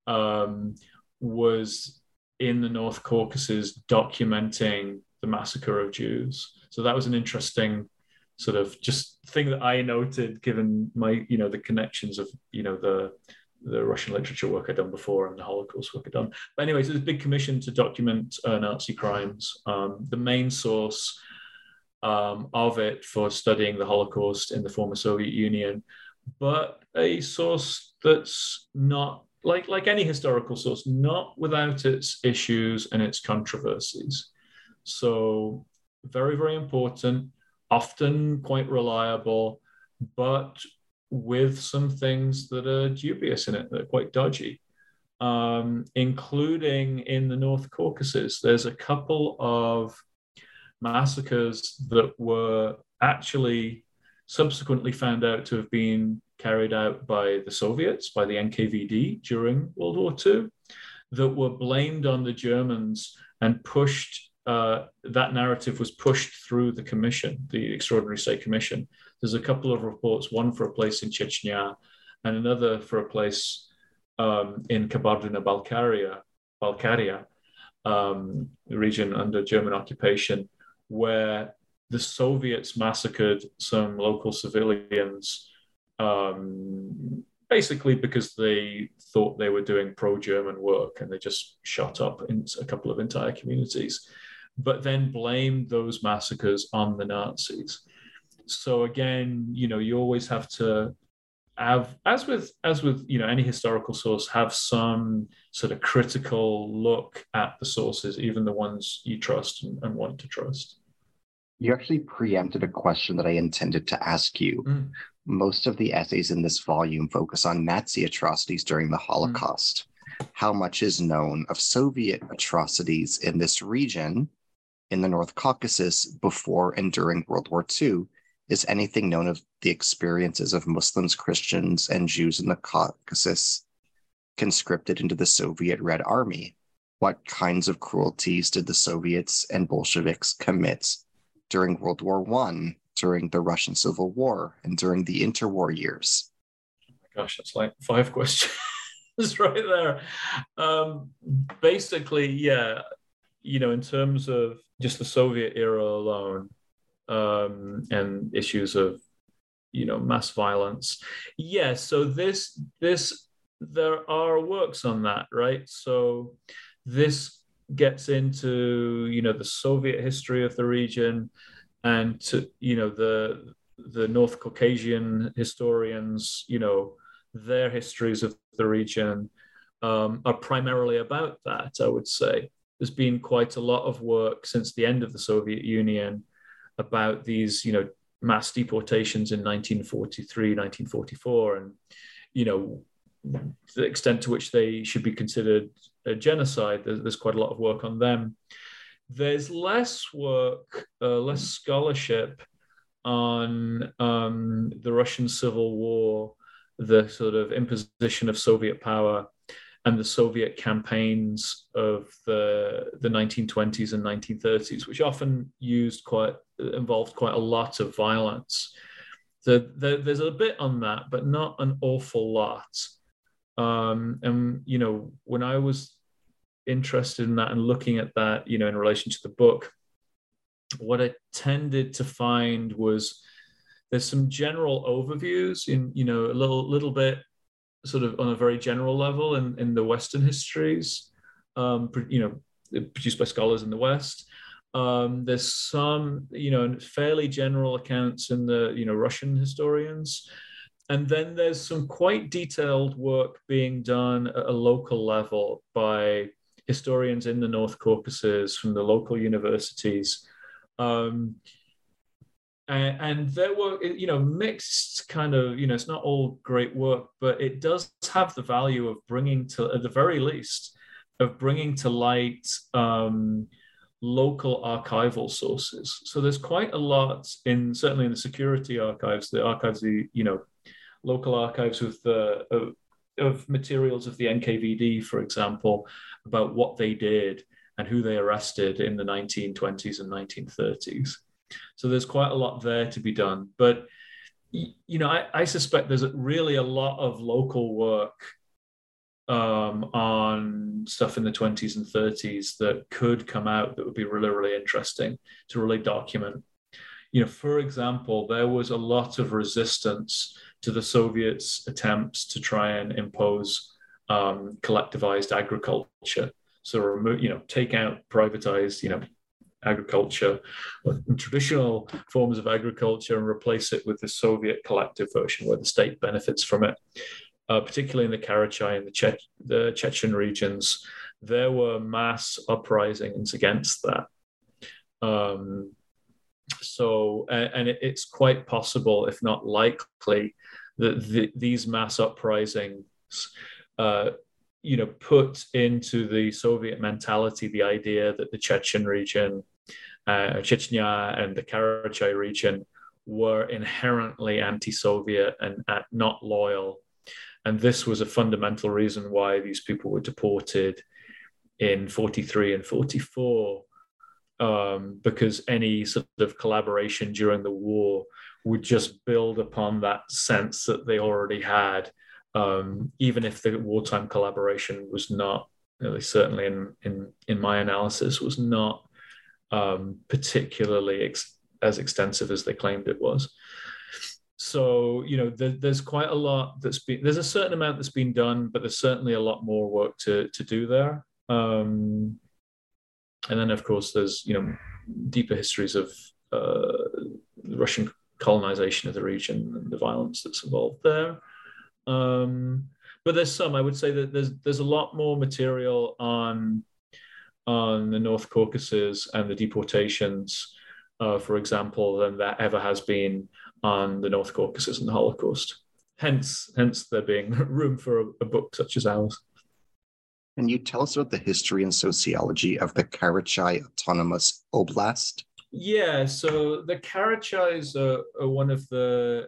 um, was in the North Caucasus documenting the massacre of Jews. So that was an interesting sort of just thing that I noted, given my you know the connections of you know the the Russian literature work I'd done before and the Holocaust work I'd done. But anyways, there's a big commission to document uh, Nazi crimes. Um, the main source um, of it for studying the Holocaust in the former Soviet Union, but a source that's not like like any historical source, not without its issues and its controversies. So very very important, often quite reliable, but with some things that are dubious in it, that are quite dodgy, um, including in the North Caucasus. There's a couple of massacres that were actually subsequently found out to have been carried out by the Soviets, by the NKVD during World War II, that were blamed on the Germans and pushed. Uh, that narrative was pushed through the commission, the Extraordinary State Commission, there's a couple of reports, one for a place in Chechnya and another for a place um, in Kabardino-Balkaria, Balkaria, um, region under German occupation, where the Soviets massacred some local civilians, um, basically because they thought they were doing pro-German work, and they just shot up a couple of entire communities, but then blamed those massacres on the Nazis so again you know you always have to have as with as with you know any historical source have some sort of critical look at the sources even the ones you trust and, and want to trust you actually preempted a question that i intended to ask you mm. most of the essays in this volume focus on nazi atrocities during the mm. holocaust mm. how much is known of soviet atrocities in this region in the north caucasus before and during world war ii is anything known of the experiences of Muslims, Christians, and Jews in the Caucasus conscripted into the Soviet Red Army? What kinds of cruelties did the Soviets and Bolsheviks commit during World War I, during the Russian Civil War, and during the interwar years? Oh gosh, that's like five questions right there. Um, basically, yeah, you know, in terms of just the Soviet era alone, um, and issues of, you know, mass violence. Yes. Yeah, so this this there are works on that, right? So this gets into you know the Soviet history of the region, and to you know the the North Caucasian historians, you know, their histories of the region um, are primarily about that. I would say there's been quite a lot of work since the end of the Soviet Union about these, you know, mass deportations in 1943, 1944, and you know the extent to which they should be considered a genocide. There's, there's quite a lot of work on them. There's less work, uh, less scholarship on um, the Russian Civil War, the sort of imposition of Soviet power, and the Soviet campaigns of the the 1920s and 1930s, which often used quite involved quite a lot of violence. So the, there's a bit on that, but not an awful lot. Um, and you know, when I was interested in that and looking at that, you know, in relation to the book, what I tended to find was there's some general overviews in, you know, a little little bit sort of on a very general level in, in the Western histories, um, you know, produced by scholars in the West. Um, there's some, you know, fairly general accounts in the, you know, Russian historians. And then there's some quite detailed work being done at a local level by historians in the North Caucasus from the local universities. Um, and, there were, you know, mixed kind of, you know, it's not all great work, but it does have the value of bringing to, at the very least, of bringing to light um, local archival sources. So there's quite a lot in, certainly in the security archives, the archives, the, you know, local archives with the, of, of materials of the NKVD, for example, about what they did and who they arrested in the 1920s and 1930s. So there's quite a lot there to be done. But you know, I, I suspect there's really a lot of local work um, on stuff in the 20s and 30s that could come out that would be really, really interesting to really document. You know, for example, there was a lot of resistance to the Soviets' attempts to try and impose um, collectivized agriculture. So remove, you know, take out privatized, you know, agriculture traditional forms of agriculture and replace it with the Soviet collective version where the state benefits from it. Uh, particularly in the Karachai and the, che- the Chechen regions, there were mass uprisings against that. Um, so, and, and it, it's quite possible, if not likely, that the, these mass uprisings uh, you know, put into the Soviet mentality the idea that the Chechen region, uh, Chechnya, and the Karachay region were inherently anti-Soviet and uh, not loyal, and this was a fundamental reason why these people were deported in 43 and 44 um, because any sort of collaboration during the war would just build upon that sense that they already had um, even if the wartime collaboration was not, at least certainly in in in my analysis, was not um, particularly ex- as extensive as they claimed it was. So you know, there, there's quite a lot that's been there's a certain amount that's been done, but there's certainly a lot more work to to do there. Um, and then, of course, there's you know deeper histories of uh, Russian colonization of the region and the violence that's involved there. Um, but there's some. I would say that there's there's a lot more material on on the North Caucasus and the deportations, uh, for example, than there ever has been on the North Caucasus and the Holocaust. Hence, hence there being room for a, a book such as ours. Can you tell us about the history and sociology of the Karachay Autonomous Oblast? Yeah, so the Karachais are, are one of the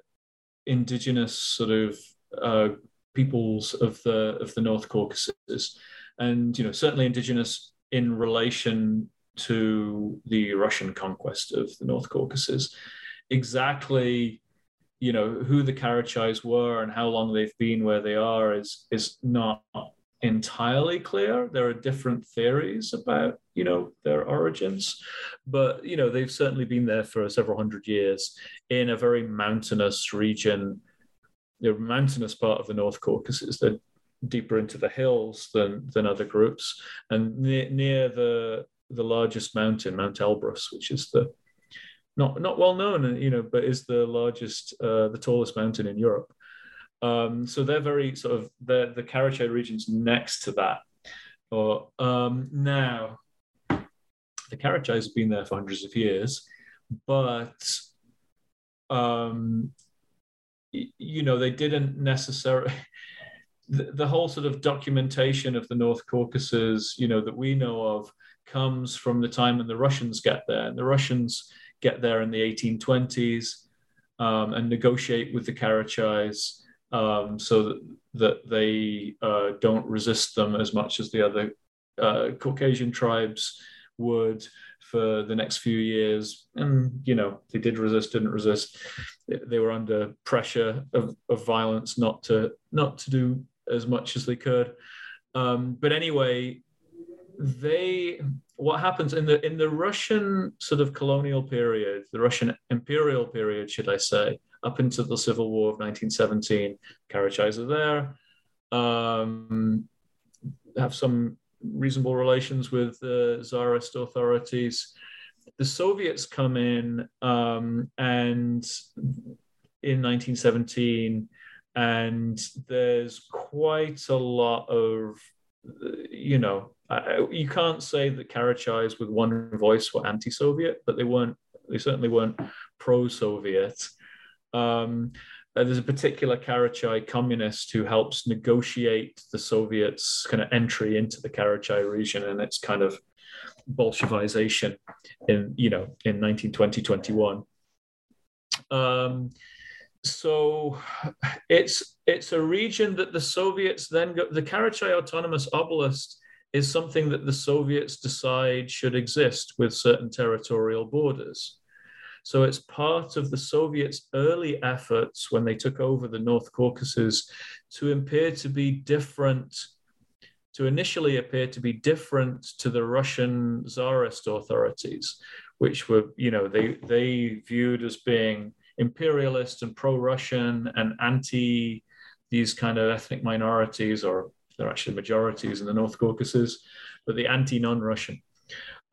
indigenous sort of uh, peoples of the of the North Caucasus, and you know certainly indigenous in relation to the Russian conquest of the North Caucasus. Exactly, you know who the Karachais were and how long they've been where they are is is not entirely clear. There are different theories about, you know, their origins, but you know, they've certainly been there for several hundred years in a very mountainous region, the mountainous part of the North Caucasus. They're deeper into the hills than than other groups, and near, near the the largest mountain, Mount Elbrus, which is the not not well known, you know, but is the largest, uh, the tallest mountain in Europe. Um, so they're very sort of the the Karachay region's next to that. Or um, now, the Karachays have been there for hundreds of years, but um, you know they didn't necessarily. The, the whole sort of documentation of the North Caucasus, you know, that we know of, comes from the time when the Russians get there. And the Russians get there in the 1820s um, and negotiate with the Karachays um, so that, that they uh, don't resist them as much as the other uh, Caucasian tribes would for the next few years. And, you know, they did resist, didn't resist. They were under pressure of, of violence not to not to do as much as they could. Um, but anyway, they what happens in the in the Russian sort of colonial period, the Russian imperial period, should I say, up into the Civil War of 1917. Karachays are there, um, have some reasonable relations with the Tsarist authorities. The Soviets come in um, and in 1917, and there's quite a lot of, you know, you can't say that Karachays with one voice were anti-Soviet, but they weren't. They certainly weren't pro-Soviet. Um, uh, there's a particular Karachai communist who helps negotiate the Soviets' kind of entry into the Karachai region and its kind of Bolshevization in you know in 1920 21. Um, so it's it's a region that the Soviets then go, the Karachay Autonomous Oblast is something that the Soviets decide should exist with certain territorial borders. So it's part of the Soviets' early efforts when they took over the North Caucasus to appear to be different, to initially appear to be different to the Russian Tsarist authorities, which were, you know, they, they viewed as being imperialist and pro-Russian and anti these kind of ethnic minorities or they're actually majorities in the North Caucasus, but the anti-non-Russian.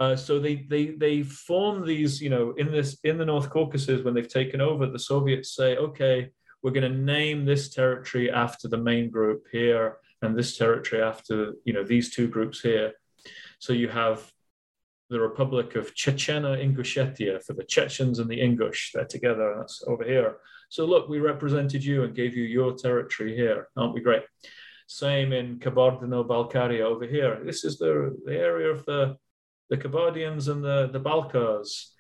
Uh, so they they they form these, you know, in this in the North Caucasus when they've taken over, the Soviets say, okay, we're going to name this territory after the main group here, and this territory after you know these two groups here. So you have the Republic of Chechnya Ingushetia for the Chechens and the Ingush. They're together. And that's over here. So look, we represented you and gave you your territory here. Aren't we great? Same in Kabardino-Balkaria over here. This is the, the area of the the Kabardians and the, the Balkars.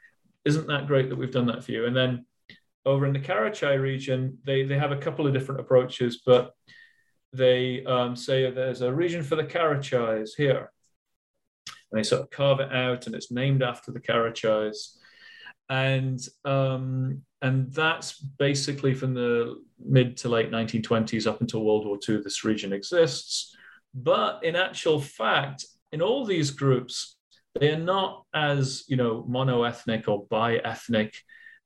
Isn't that great that we've done that for you? And then over in the Karachai region, they, they have a couple of different approaches, but they um, say there's a region for the Karachays here. And they sort of carve it out and it's named after the Karachays. And um, and that's basically from the mid to late 1920s up until World War II, this region exists. But in actual fact, in all these groups, they are not as you know mono-ethnic or bi-ethnic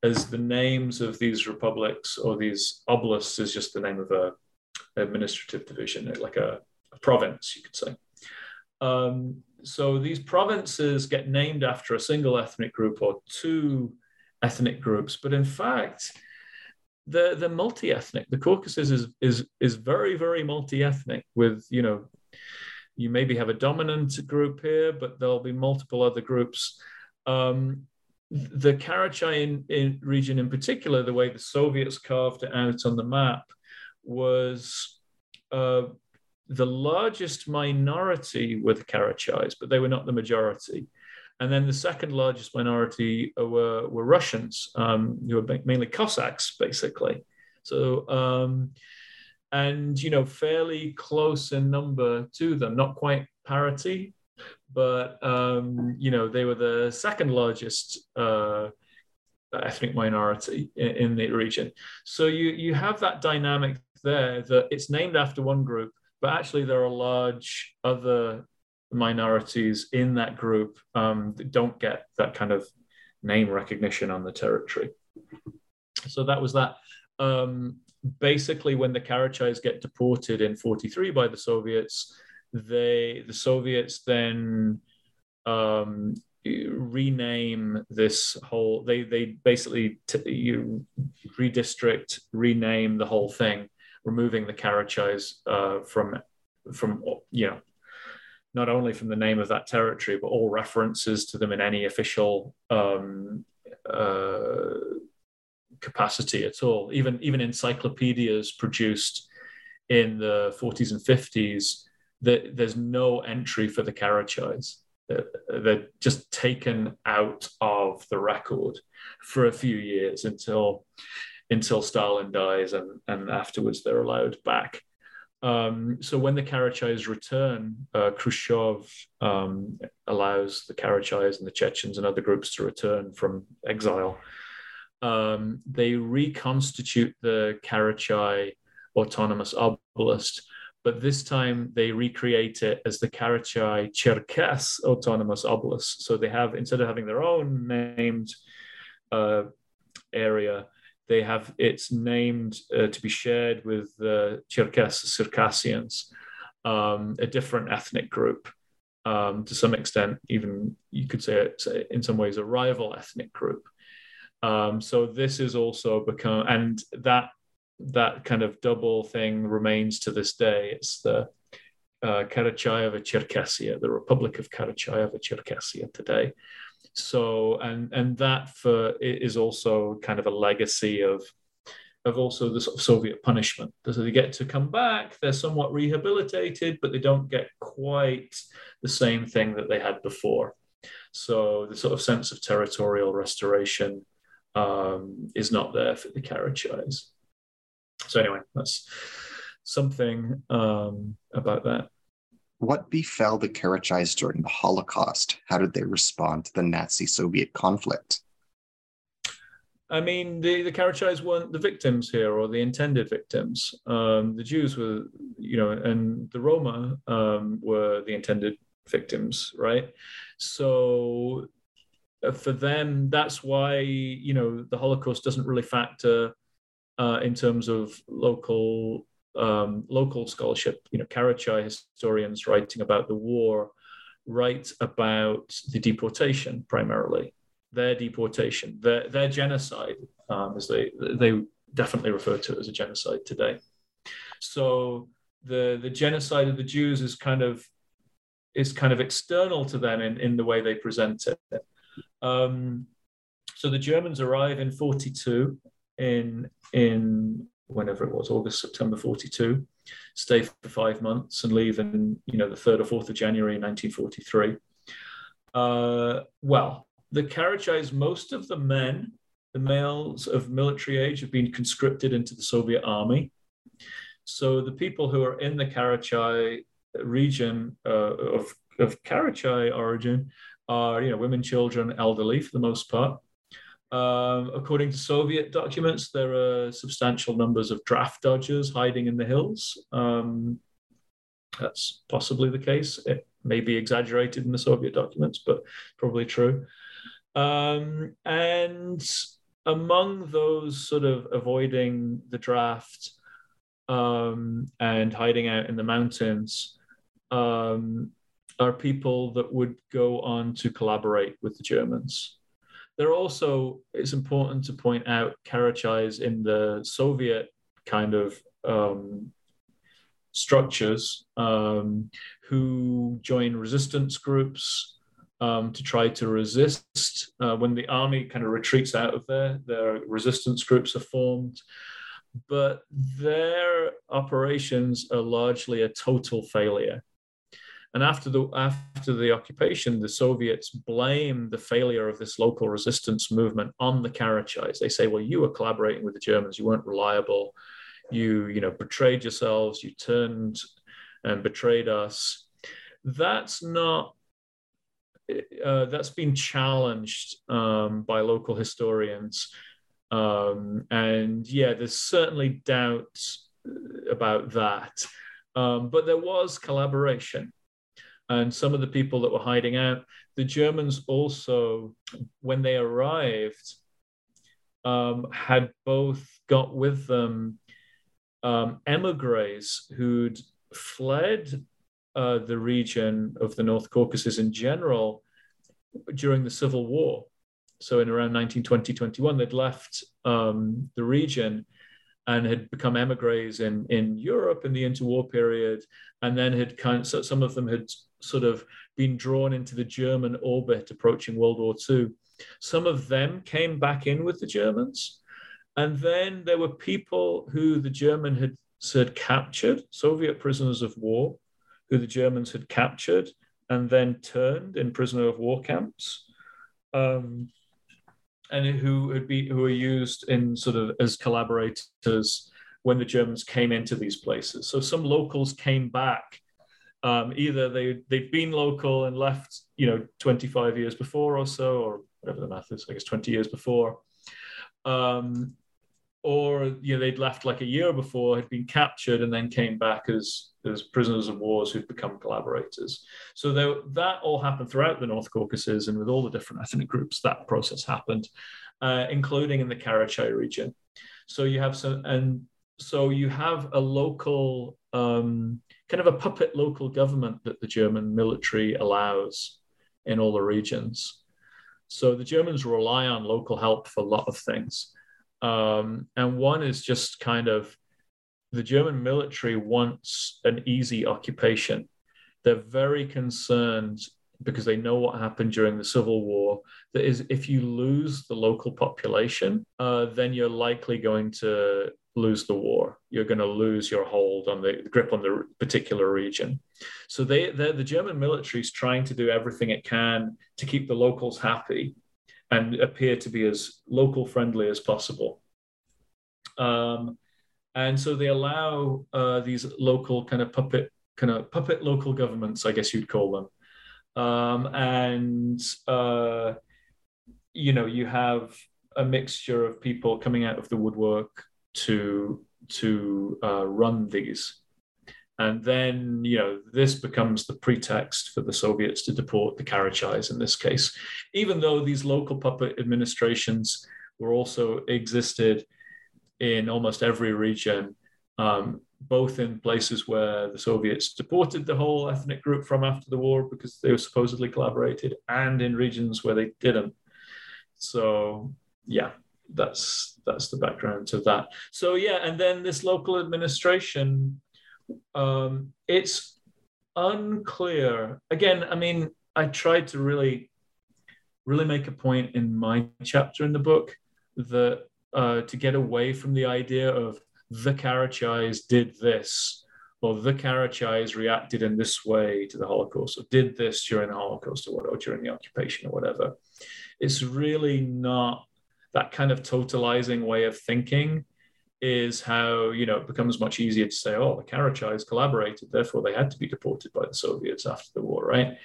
as the names of these republics or these oblasts is just the name of a administrative division, like a, a province, you could say. Um, so these provinces get named after a single ethnic group or two ethnic groups, but in fact, they're, they're multi-ethnic. The Caucasus is, is, is very, very multi-ethnic with, you know, you maybe have a dominant group here, but there'll be multiple other groups. Um, the Karachay in, in region in particular, the way the Soviets carved it out on the map, was uh, the largest minority were the Karachays, but they were not the majority. And then the second largest minority were, were Russians, um, who were mainly Cossacks, basically. So um, and you know fairly close in number to them not quite parity but um, you know they were the second largest uh, ethnic minority in, in, the region so you you have that dynamic there that it's named after one group but actually there are large other minorities in that group um, that don't get that kind of name recognition on the territory. So that was that. Um, basically, when the Karachais get deported in 43 by the Soviets, they the Soviets then um, rename this whole. They they basically t- you redistrict, rename the whole thing, removing the Karachais uh, from from you know not only from the name of that territory, but all references to them in any official um, uh, capacity at all. Even even encyclopedias produced in the 40s and 50s, that there's no entry for the Karachais. They're, they're just taken out of the record for a few years until until Stalin dies, and, and afterwards they're allowed back. Um, so when the Karachais return, uh, Khrushchev um, allows the Karachais and the Chechens and other groups to return from exile. Um, they reconstitute the Karachay Autonomous Oblast, but this time they recreate it as the Karachay Cherkess Autonomous Oblast. So they have, instead of having their own named uh, area, they have it's named uh, to be shared with the Cherkess Circassians, um, a different ethnic group. Um, to some extent, even you could say it's in some ways a rival ethnic group. Um, so this is also become, and that that kind of double thing remains to this day. It's the uh, Karachayeva Cherkessia, the Republic of Karachayeva Cherkessia today so and and that for is also kind of a legacy of of also the sort of Soviet punishment. So they get to come back, they're somewhat rehabilitated, but they don't get quite the same thing that they had before. So the sort of sense of territorial restoration um, is not there for the Karachais. So anyway, that's something um, about that. What befell the Karachais during the Holocaust? How did they respond to the Nazi Soviet conflict? I mean, the, the Karachais weren't the victims here or the intended victims. Um, the Jews were, you know, and the Roma um, were the intended victims, right? So uh, for them, that's why, you know, the Holocaust doesn't really factor uh, in terms of local um, local scholarship, you know, Karachai historians writing about the war write about the deportation primarily, their deportation, their, their genocide, um, as they, they definitely refer to it as a genocide today. So the, the genocide of the Jews is kind of is kind of external to them in, in the way they present it. Um, so the Germans arrive in 42 in in whenever it was, August, September 42, stay for five months and leave in, you know, the 3rd or 4th of January 1943. Uh, well, the Karachais, most of the men, the males of military age, have been conscripted into the Soviet army. So the people who are in the Karachai region uh, of, of Karachai origin are, you know, women, children, elderly for the most part. Um, according to Soviet documents, there are substantial numbers of draft dodgers hiding in the hills. Um, that's possibly the case. It may be exaggerated in the Soviet documents, but probably true. Um, and among those sort of avoiding the draft um, and hiding out in the mountains um, are people that would go on to collaborate with the Germans. There are also, it's important to point out, Karachais in the Soviet kind of um, structures um, who join resistance groups um, to try to resist. Uh, when the army kind of retreats out of there, their resistance groups are formed. But their operations are largely a total failure. And after the after the occupation, the Soviets blame the failure of this local resistance movement on the Karachais. They say, "Well, you were collaborating with the Germans. You weren't reliable. You, you know, betrayed yourselves. You turned and betrayed us." That's not. Uh, that's been challenged um, by local historians, um, and yeah, there's certainly doubts about that. Um, but there was collaboration. And some of the people that were hiding out, the Germans also, when they arrived, um, had both got with them um, emigres who'd fled uh, the region of the North Caucasus in general during the Civil War. So in around 1920, 21, they'd left um, the region and had become emigres in, in Europe in the interwar period, and then had kind of, so some of them had sort of been drawn into the German orbit approaching World War II. Some of them came back in with the Germans, and then there were people who the German had, had captured, Soviet prisoners of war, who the Germans had captured and then turned in prisoner of war camps. Um, and who had be who were used in sort of as collaborators when the Germans came into these places. So some locals came back. Um, either they they'd been local and left, you know, 25 years before or so, or whatever the math is, I guess 20 years before, um, or you know they'd left like a year before, had been captured, and then came back as as prisoners of wars who'd become collaborators. So that all happened throughout the North Caucasus, and with all the different ethnic groups, that process happened, uh, including in the Karachay region. So you have some, and so you have a local um, kind of a puppet local government that the German military allows in all the regions. So the Germans rely on local help for a lot of things. Um, and one is just kind of the German military wants an easy occupation. They're very concerned because they know what happened during the Civil War. That is, if you lose the local population, uh, then you're likely going to lose the war. You're going to lose your hold on the grip on the particular region. So they, the German military is trying to do everything it can to keep the locals happy and appear to be as local friendly as possible. Um, and so they allow uh, these local kind of puppet kind of puppet local governments, I guess you'd call them, um, and uh, you know you have a mixture of people coming out of the woodwork to to uh, run these. And then, you know, this becomes the pretext for the Soviets to deport the Karachais in this case, even though these local puppet administrations were also existed in almost every region, um, both in places where the Soviets deported the whole ethnic group from after the war because they were supposedly collaborated, and in regions where they didn't. So yeah, that's that's the background to that. So yeah, and then this local administration, um, it's unclear. Again, I mean, I tried to really, really make a point in my chapter in the book that uh, to get away from the idea of the Karachais did this, or the Karachais reacted in this way to the Holocaust, or did this during the Holocaust, or, what, or during the occupation, or whatever. It's really not that kind of totalizing way of thinking is how you know it becomes much easier to say, oh, the Karachais collaborated, therefore they had to be deported by the Soviets after the war, right?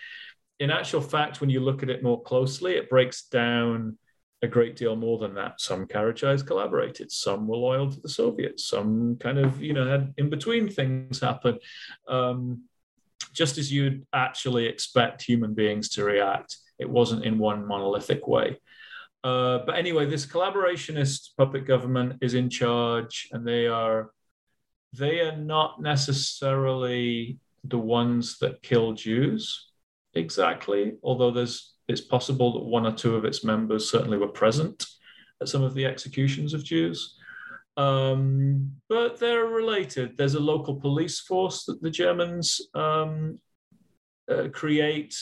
In actual fact, when you look at it more closely, it breaks down a great deal more than that. Some Karachais collaborated, some were loyal to the Soviets, some kind of, you know, had in between things happen. Um, just as you'd actually expect human beings to react, it wasn't in one monolithic way. Uh, but anyway, this collaborationist puppet government is in charge, and they are they are not necessarily the ones that kill Jews exactly, although there's it's possible that one or two of its members certainly were present at some of the executions of Jews. Um, but they're related. There's a local police force that the Germans um, uh, create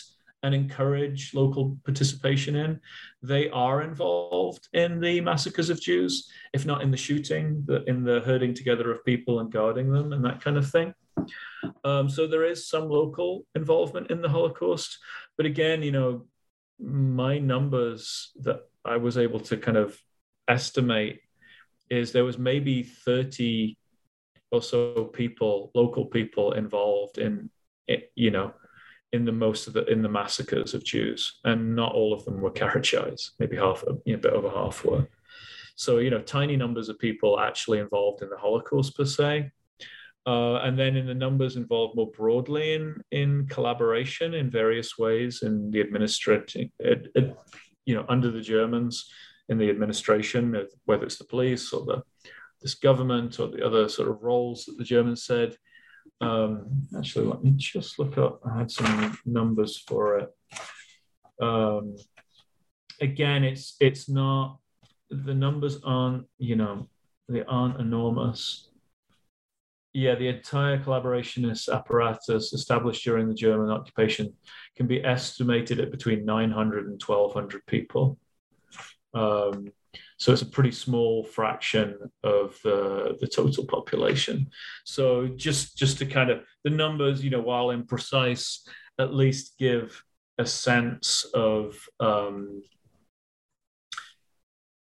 and encourage local participation in. They are involved in the massacres of Jews, if not in the shooting, in the herding together of people and guarding them and that kind of thing. Um, so there is some local involvement in the Holocaust. But again, you know, my numbers that I was able to kind of estimate is there was maybe 30 or so people, local people involved in it, you know, in the most of the in the massacres of Jews, and not all of them were Karachais. Maybe half, you know, a bit over half were. So you know, tiny numbers of people actually involved in the Holocaust per se. Uh, and then in the numbers involved more broadly in, in collaboration in various ways in the administrative, you know, under the Germans in the administration, whether it's the police or the this government or the other sort of roles that the Germans said. Um, actually, let me just look up. I had some numbers for it. Um, again, it's it's not the numbers aren't you know they aren't enormous yeah, the entire collaborationist apparatus established during the German occupation can be estimated at between 900 and 1200 people. Um, so it's a pretty small fraction of the, the total population. So just just to kind of the numbers, you know, while imprecise, at least give a sense of um,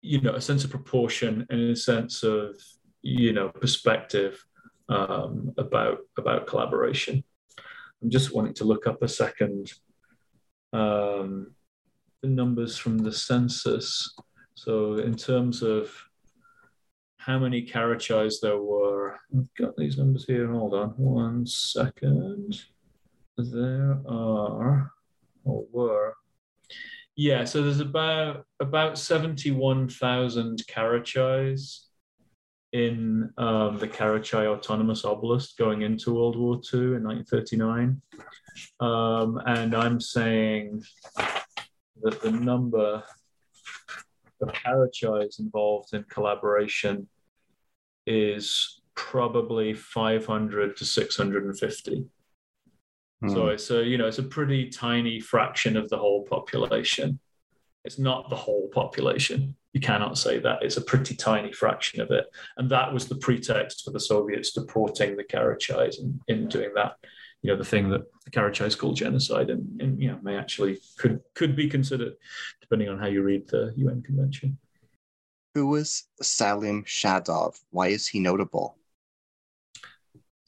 you know a sense of proportion and a sense of you know perspective um, about about collaboration. I'm just wanting to look up a second um, the numbers from the census. So in terms of how many Karachais there were, I've got these numbers here. Hold on one second. There are or were yeah, so there's about about seventy one thousand Karachais in um, the Karachay Autonomous Oblast going into World War II in 1939. Um, and I'm saying that the number of Karachais involved in collaboration is probably 500 to 650. Hmm. So it's a, you know, it's a pretty tiny fraction of the whole population. It's not the whole population you cannot say that. It's a pretty tiny fraction of it. And that was the pretext for the Soviets deporting the Karachais and in doing that, you know, the thing that the Karachais called genocide and, and, you know, may actually could could be considered, depending on how you read the UN Convention. Who was Salim Shadov? Why is he notable?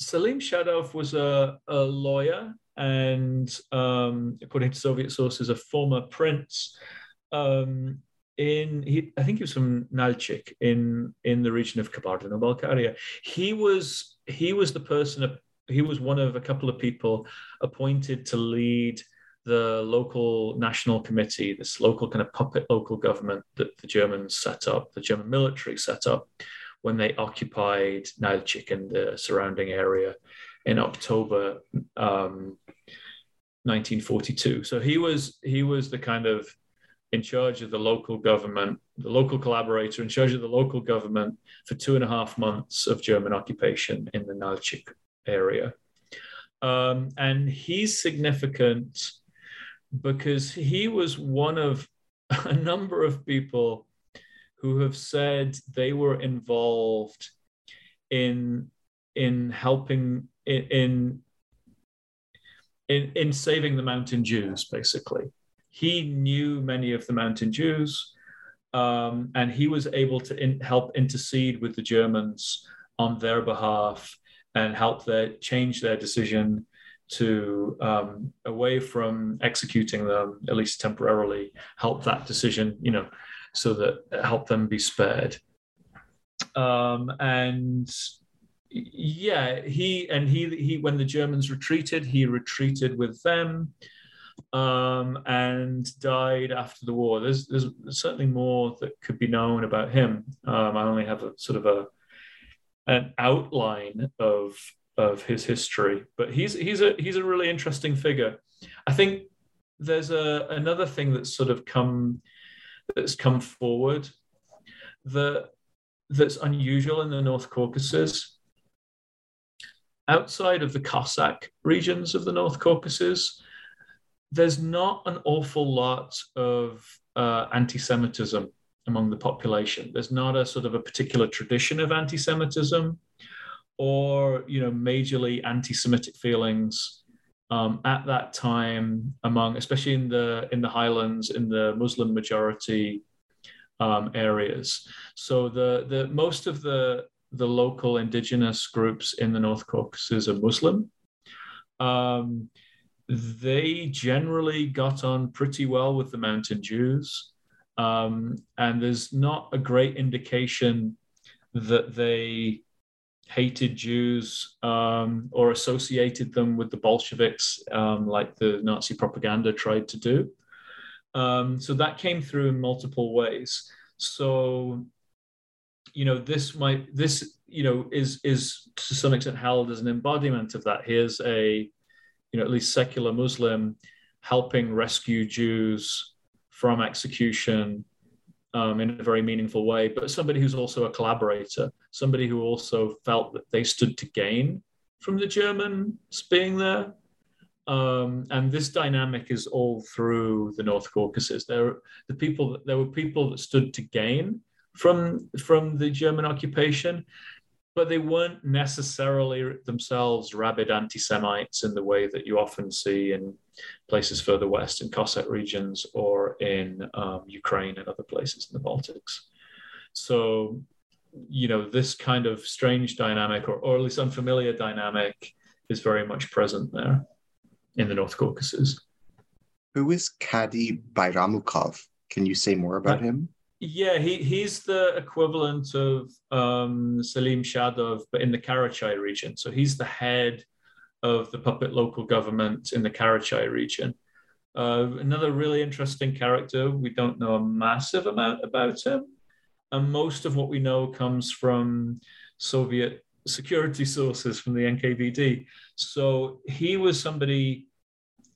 Salim Shadov was a, a lawyer and, um, according to Soviet sources, a former prince um, in he, I think he was from Nalchik in in the region of Kabardino-Balkaria. He was he was the person he was one of a couple of people appointed to lead the local national committee, this local kind of puppet local government that the Germans set up, the German military set up when they occupied Nalchik and the surrounding area in October um, 1942. So he was he was the kind of in charge of the local government, the local collaborator in charge of the local government for two and a half months of German occupation in the Nalchik area. Um, and he's significant because he was one of a number of people who have said they were involved in in helping in in in saving the mountain Jews, basically he knew many of the mountain Jews, um, and he was able to in, help intercede with the Germans on their behalf and help their change their decision to um, away from executing them at least temporarily help that decision you know so that help them be spared um, and yeah he and he he when the germans retreated he retreated with them um, and died after the war. There's, there's certainly more that could be known about him. Um, I only have a sort of a an outline of of his history, but he's he's a he's a really interesting figure. I think there's a another thing that's sort of come that's come forward that that's unusual in the North Caucasus. Outside of the Cossack regions of the North Caucasus, there's not an awful lot of uh, anti-Semitism among the population. There's not a sort of a particular tradition of anti-Semitism, or you know, majorly anti-Semitic feelings um, at that time among, especially in the in the highlands, in the Muslim majority um, areas. So the the most of the the local indigenous groups in the North Caucasus are Muslim. Um, they generally got on pretty well with the Mountain Jews. Um, and there's not a great indication that they hated Jews um, or associated them with the Bolsheviks, um, like the Nazi propaganda tried to do. Um, so that came through in multiple ways. So, you know, this might this you know is is to some extent held as an embodiment of that. Here's a you know at least secular Muslim helping rescue Jews from execution um, in a very meaningful way, but somebody who's also a collaborator, somebody who also felt that they stood to gain from the Germans being there. Um, and this dynamic is all through the North Caucasus. There, the people, there were people that stood to gain from from the German occupation, but they weren't necessarily themselves rabid anti-Semites in the way that you often see in places further west, in Cossack regions or in um, Ukraine and other places in the Baltics. So, you know, this kind of strange dynamic, or, or at least unfamiliar dynamic, is very much present there in the North Caucasus. Who is Kadi Bayramukov? Can you say more about him? Yeah, he, he's the equivalent of um, Salim Shadov, but in the Karachay region. So he's the head of the puppet local government in the Karachay region. Uh, another really interesting character. We don't know a massive amount about him. And most of what we know comes from Soviet security sources from the NKVD. So he was somebody,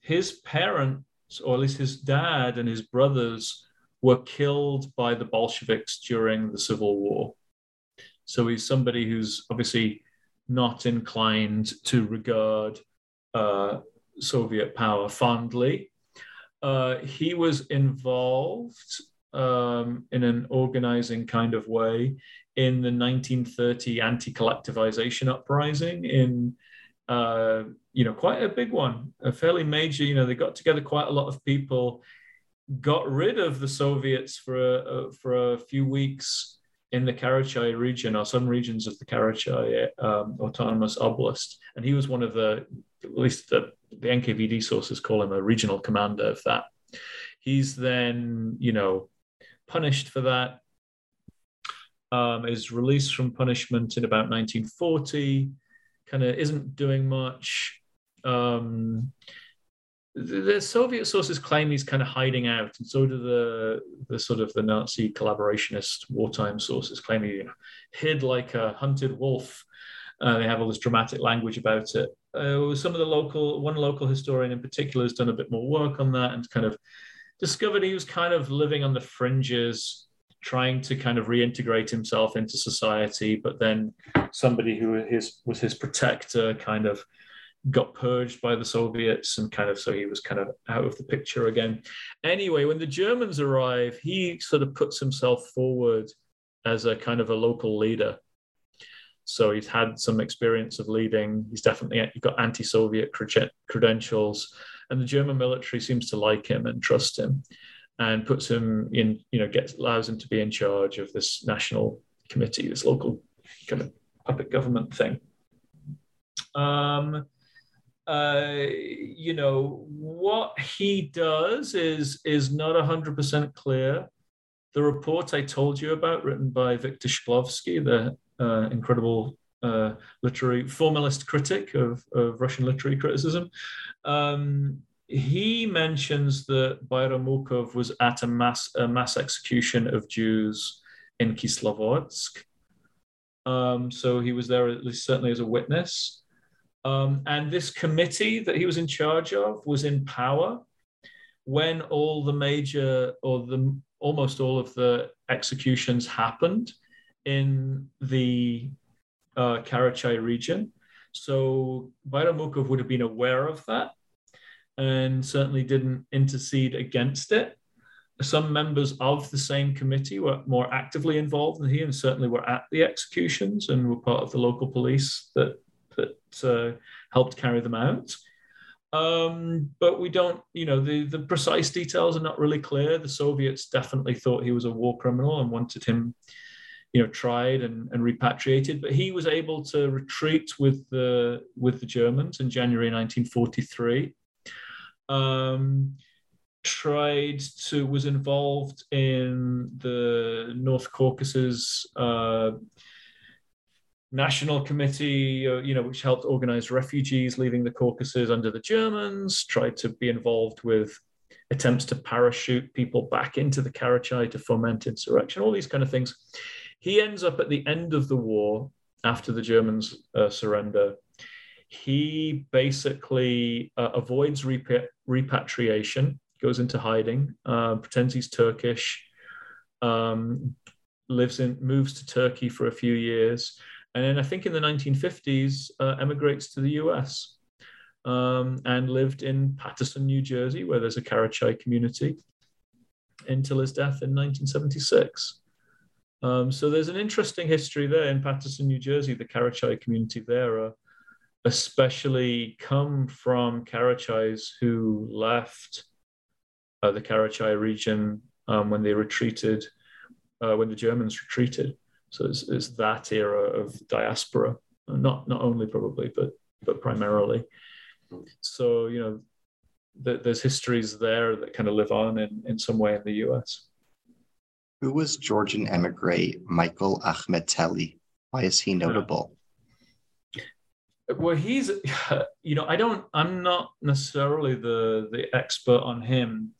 his parents, or at least his dad and his brothers, were killed by the Bolsheviks during the Civil War. So he's somebody who's obviously not inclined to regard uh, Soviet power fondly. Uh, he was involved um, in an organizing kind of way in the 1930 anti-collectivization uprising in uh, you know quite a big one a fairly major you know they got together quite a lot of people got rid of the Soviets for a, uh, for a few weeks in the Karachay region or some regions of the Karachay um, autonomous oblast, and he was one of the at least the, the NKVD sources call him a regional commander of that. He's then you know punished for that. Um, is released from punishment in about 1940. Kind of isn't doing much. Um, the Soviet sources claim he's kind of hiding out, and so do the the sort of the Nazi collaborationist wartime sources claim he hid like a hunted wolf. Uh, they have all this dramatic language about it. Uh, some of the local, one local historian in particular has done a bit more work on that and kind of discovered he was kind of living on the fringes, trying to kind of reintegrate himself into society, but then somebody who his, was his protector kind of got purged by the Soviets and kind of so he was kind of out of the picture again. Anyway, when the Germans arrive, he sort of puts himself forward as a kind of a local leader. So he's had some experience of leading. He's definitely got anti-Soviet credentials, and the German military seems to like him and trust him, and puts him in. You know, gets allows him to be in charge of this national committee, this local kind of puppet government thing. Um, uh, you know, what he does is is not 100% clear. The report I told you about, written by Viktor Shklovsky, the uh, incredible uh, literary formalist critic of, of Russian literary criticism, um, he mentions that Bayramukov was at a mass, a mass execution of Jews in Kislovodsk. Um, so he was there at least certainly as a witness. Um, and this committee that he was in charge of was in power when all the major or the almost all of the executions happened in the uh, Karachay region. So Bayramukov would have been aware of that and certainly didn't intercede against it. Some members of the same committee were more actively involved than he, and certainly were at the executions and were part of the local police that that uh, helped carry them out. Um, but we don't, you know, the, the precise details are not really clear. The Soviets definitely thought he was a war criminal and wanted him, you know, tried and, and repatriated. But he was able to retreat with the with the Germans in January 1943. Um, tried to was involved in the North Caucasus uh, national committee, uh, you know, which helped organize refugees leaving the Caucasus under the Germans, tried to be involved with attempts to parachute people back into the Karachai to foment insurrection, all these kind of things. He ends up at the end of the war, after the Germans uh, surrender, he basically uh, avoids repatriation, goes into hiding, uh, pretends he's Turkish, um, lives in, moves to Turkey for a few years, and then I think in the 1950s uh, emigrates to the US um, and lived in Paterson, New Jersey, where there's a Karachai community until his death in 1976. Um, so there's an interesting history there in Paterson, New Jersey. The Karachai community there especially come from Karachais who left uh, the Karachai region um, when they retreated, uh, when the Germans retreated. So it's, it's that era of diaspora, not not only probably, but but primarily. So you know, th- there's histories there that kind of live on in, in some way in the U.S. Who was Georgian emigre Michael Akhmeteli? Why is he notable? Well, he's, you know, I don't, I'm not necessarily the the expert on him.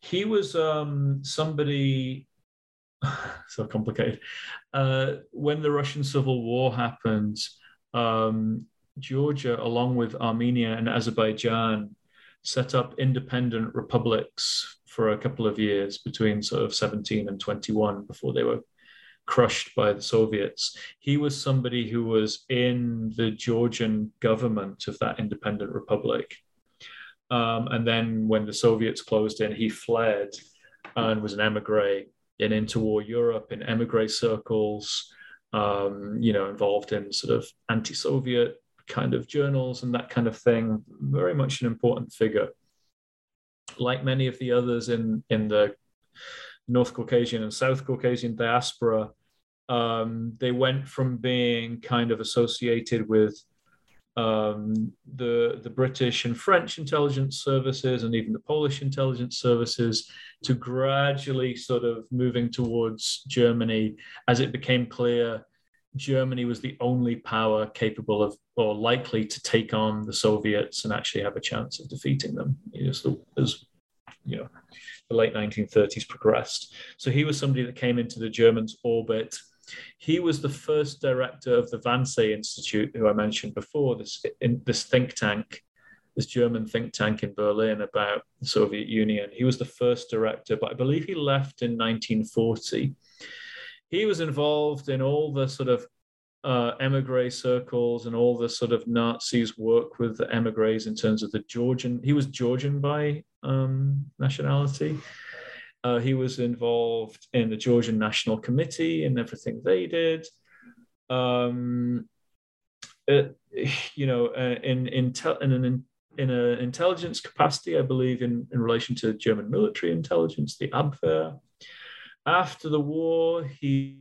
He was um, somebody so complicated. Uh, when the Russian Civil War happened, um, Georgia, along with Armenia and Azerbaijan, set up independent republics for a couple of years between sort of 17 and 21 before they were crushed by the Soviets. He was somebody who was in the Georgian government of that independent republic. Um, and then when the Soviets closed in, he fled and was an emigre in interwar Europe, in emigre circles, um, you know, involved in sort of anti-Soviet kind of journals and that kind of thing. Very much an important figure. Like many of the others in in the North Caucasian and South Caucasian diaspora, um, they went from being kind of associated with um, the the British and French intelligence services and even the Polish intelligence services to gradually sort of moving towards Germany as it became clear Germany was the only power capable of or likely to take on the Soviets and actually have a chance of defeating them as, you know the late 1930s progressed. So he was somebody that came into the Germans' orbit he was the first director of the Wannsee Institute, who I mentioned before, this, in, this think tank, this German think tank in Berlin about the Soviet Union. He was the first director, but I believe he left in 1940. He was involved in all the sort of uh, emigre circles and all the sort of Nazis work with the emigres in terms of the Georgian. He was Georgian by um, nationality. Uh, he was involved in the Georgian National Committee and everything they did. Um, it, you know, uh, in in, te- in an in an intelligence capacity, I believe in, in relation to German military intelligence, the Abwehr. After the war, he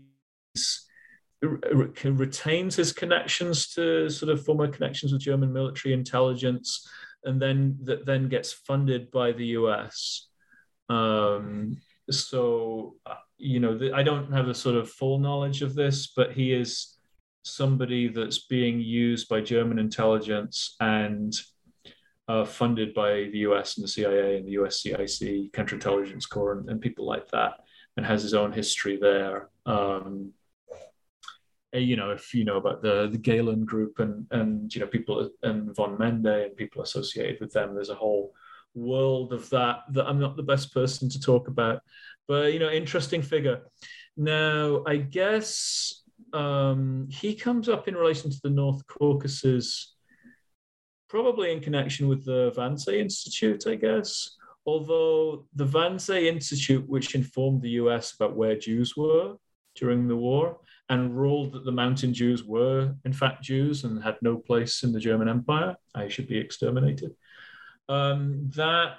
retains his connections to sort of former connections with German military intelligence, and then that then gets funded by the US. Um, so, uh, you know, the, I don't have a sort of full knowledge of this, but he is somebody that's being used by German intelligence and uh, funded by the US and the CIA and the USCIC, Counterintelligence Corps, and, and people like that, and has his own history there. Um, you know, if you know about the the Gehlen group and and you know people and von Mende and people associated with them, there's a whole world of that that I'm not the best person to talk about. But you know, interesting figure. Now, I guess um, he comes up in relation to the North Caucasus, probably in connection with the Wannsee Institute, I guess. Although the Wannsee Institute, which informed the US about where Jews were during the war and ruled that the mountain Jews were, in fact, Jews and had no place in the German Empire, I should be exterminated um, that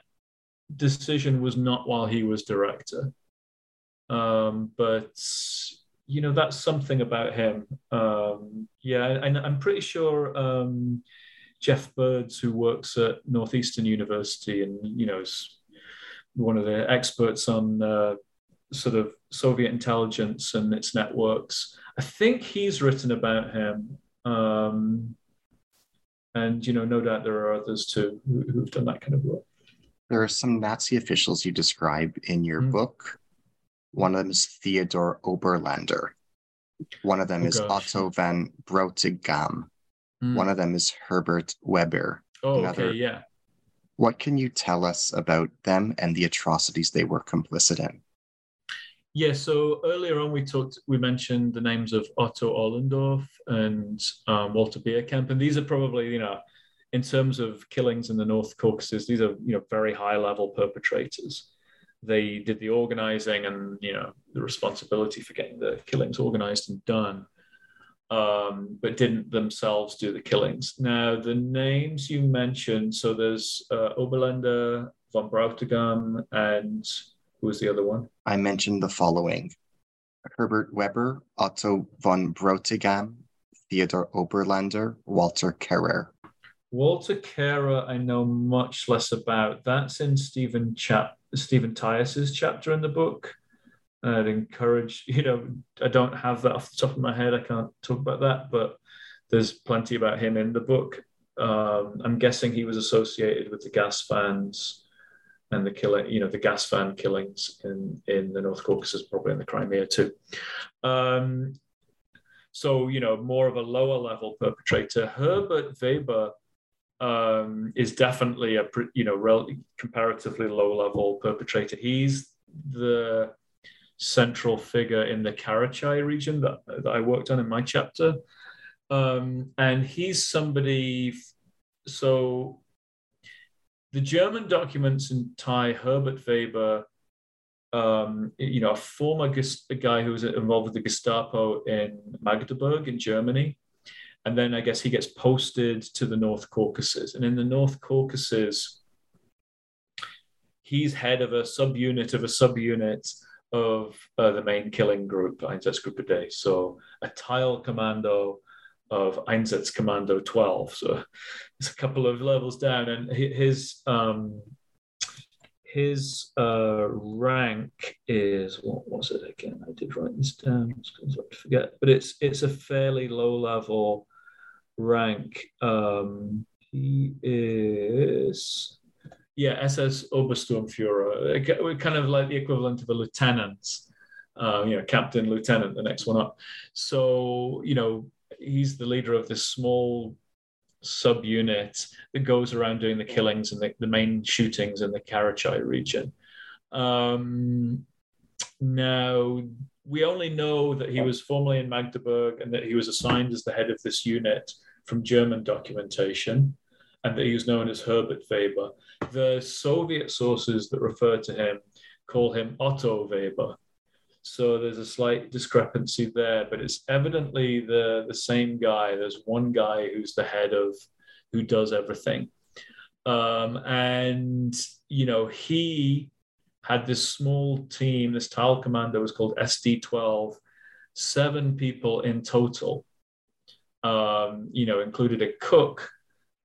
decision was not while he was director. Um, but you know that's something about him. Um, yeah, and I'm pretty sure um, Jeff Burds, who works at Northeastern University, and you know is one of the experts on uh, sort of Soviet intelligence and its networks. I think he's written about him. Um, and, you know, no doubt there are others too who, who've done that kind of work. There are some Nazi officials you describe in your mm. book. One of them is Theodore Oberlander. One of them oh, is gosh. Otto van Brautigam. Mm. One of them is Herbert Weber. Oh, Another, okay, yeah. What can you tell us about them and the atrocities they were complicit in? Yeah, so earlier on we talked, we mentioned the names of Otto Ohlendorf and um, Walter Bierkamp, and these are probably, you know, in terms of killings in the North Caucasus, these are, you know, very high level perpetrators. They did the organizing and, you know, the responsibility for getting the killings organized and done, um, but didn't themselves do the killings. Now, the names you mentioned, so there's uh, Oberlander, von Brautigam, and who was the other one? I mentioned the following Herbert Weber, Otto von Brautigam, Theodor Oberlander, Walter Kehrer. Walter Kehrer, I know much less about. That's in Stephen Chap Stephen Tyas's chapter in the book. I'd encourage, you know, I don't have that off the top of my head. I can't talk about that, but there's plenty about him in the book. Um, I'm guessing he was associated with the gas vans and the killing, you know, the gas van killings in, in the North Caucasus, probably in the Crimea too. Um, so, you know, more of a lower level perpetrator. Herbert Weber um, is definitely a, you know, rel- comparatively low level perpetrator. He's the central figure in the Karachay region that, that I worked on in my chapter. Um, and he's somebody, so the German documents in tie Herbert Weber, um, you know, a former a guy who was involved with the Gestapo in Magdeburg in Germany. And then I guess he gets posted to the North Caucasus. And in the North Caucasus, he's head of a subunit of a subunit of uh, the main killing group, Einsatzgruppe D. So a Teilkommando of Einsatzkommando 12. So it's a couple of levels down, and his um, his uh, rank is what was it again? I did write this down. I forget, but it's it's a fairly low level rank. Um, he is yeah SS Obersturmführer, kind of like the equivalent of a lieutenant. Uh, you know, captain, lieutenant, the next one up. So, you know, he's the leader of this small subunit that goes around doing the killings and the, the main shootings in the Karachay region. Um, now, we only know that he was formerly in Magdeburg and that he was assigned as the head of this unit from German documentation and that he was known as Herbert Weber. The Soviet sources that refer to him call him Otto Weber. So there's a slight discrepancy there, but it's evidently the, the same guy. There's one guy who's the head of who does everything. Um, and, you know, he had this small team, this Teilkommando was called SD12, seven people in total, um, you know, included a cook,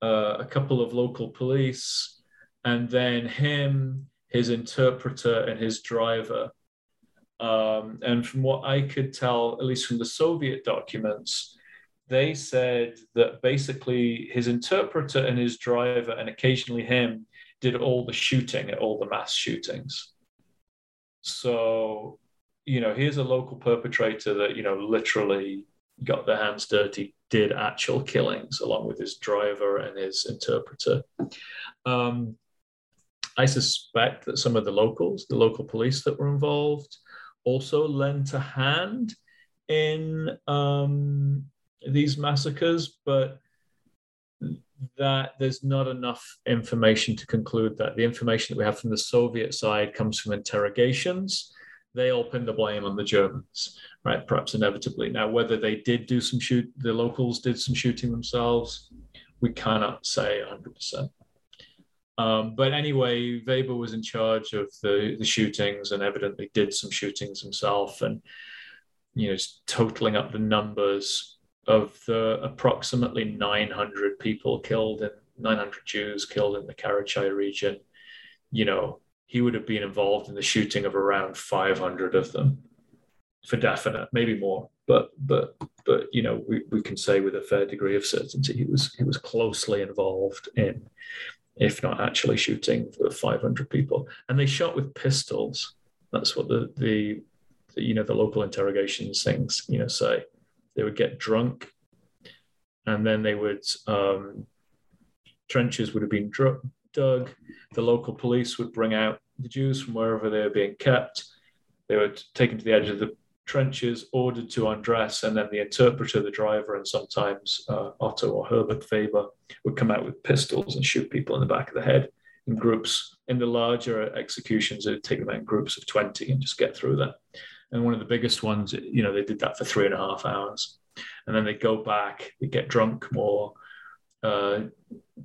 uh, a couple of local police, and then him, his interpreter, and his driver um, and from what I could tell, at least from the Soviet documents, they said that basically his interpreter and his driver, and occasionally him, did all the shooting at all the mass shootings. So, you know, here's a local perpetrator that, you know, literally got their hands dirty, did actual killings along with his driver and his interpreter. Um, I suspect that some of the locals, the local police that were involved, also lent a hand in um, these massacres, but that there's not enough information to conclude that. The information that we have from the Soviet side comes from interrogations. They all pin the blame on the Germans, right? Perhaps inevitably. Now, whether they did do some shoot, the locals did some shooting themselves, we cannot say 100%. Um, but anyway, Weber was in charge of the, the shootings and evidently did some shootings himself and, you know, totaling up the numbers of the approximately 900 people killed and 900 Jews killed in the Karachai region. You know, he would have been involved in the shooting of around 500 of them for definite, maybe more. But but but you know, we, we can say with a fair degree of certainty he was he was closely involved in, if not actually shooting for 500 people. And they shot with pistols. That's what the the, the you know the local interrogations things you know say. They would get drunk, and then they would um, trenches would have been dr- dug. The local police would bring out the Jews from wherever they were being kept. They were taken to the edge of the trenches, ordered to undress, and then the interpreter, the driver, and sometimes uh, Otto or Herbert Weber would come out with pistols and shoot people in the back of the head in groups. In the larger executions, it would take them out in groups of 20 and just get through that. And one of the biggest ones, you know, they did that for three and a half hours. And then they go back, they get drunk more, uh,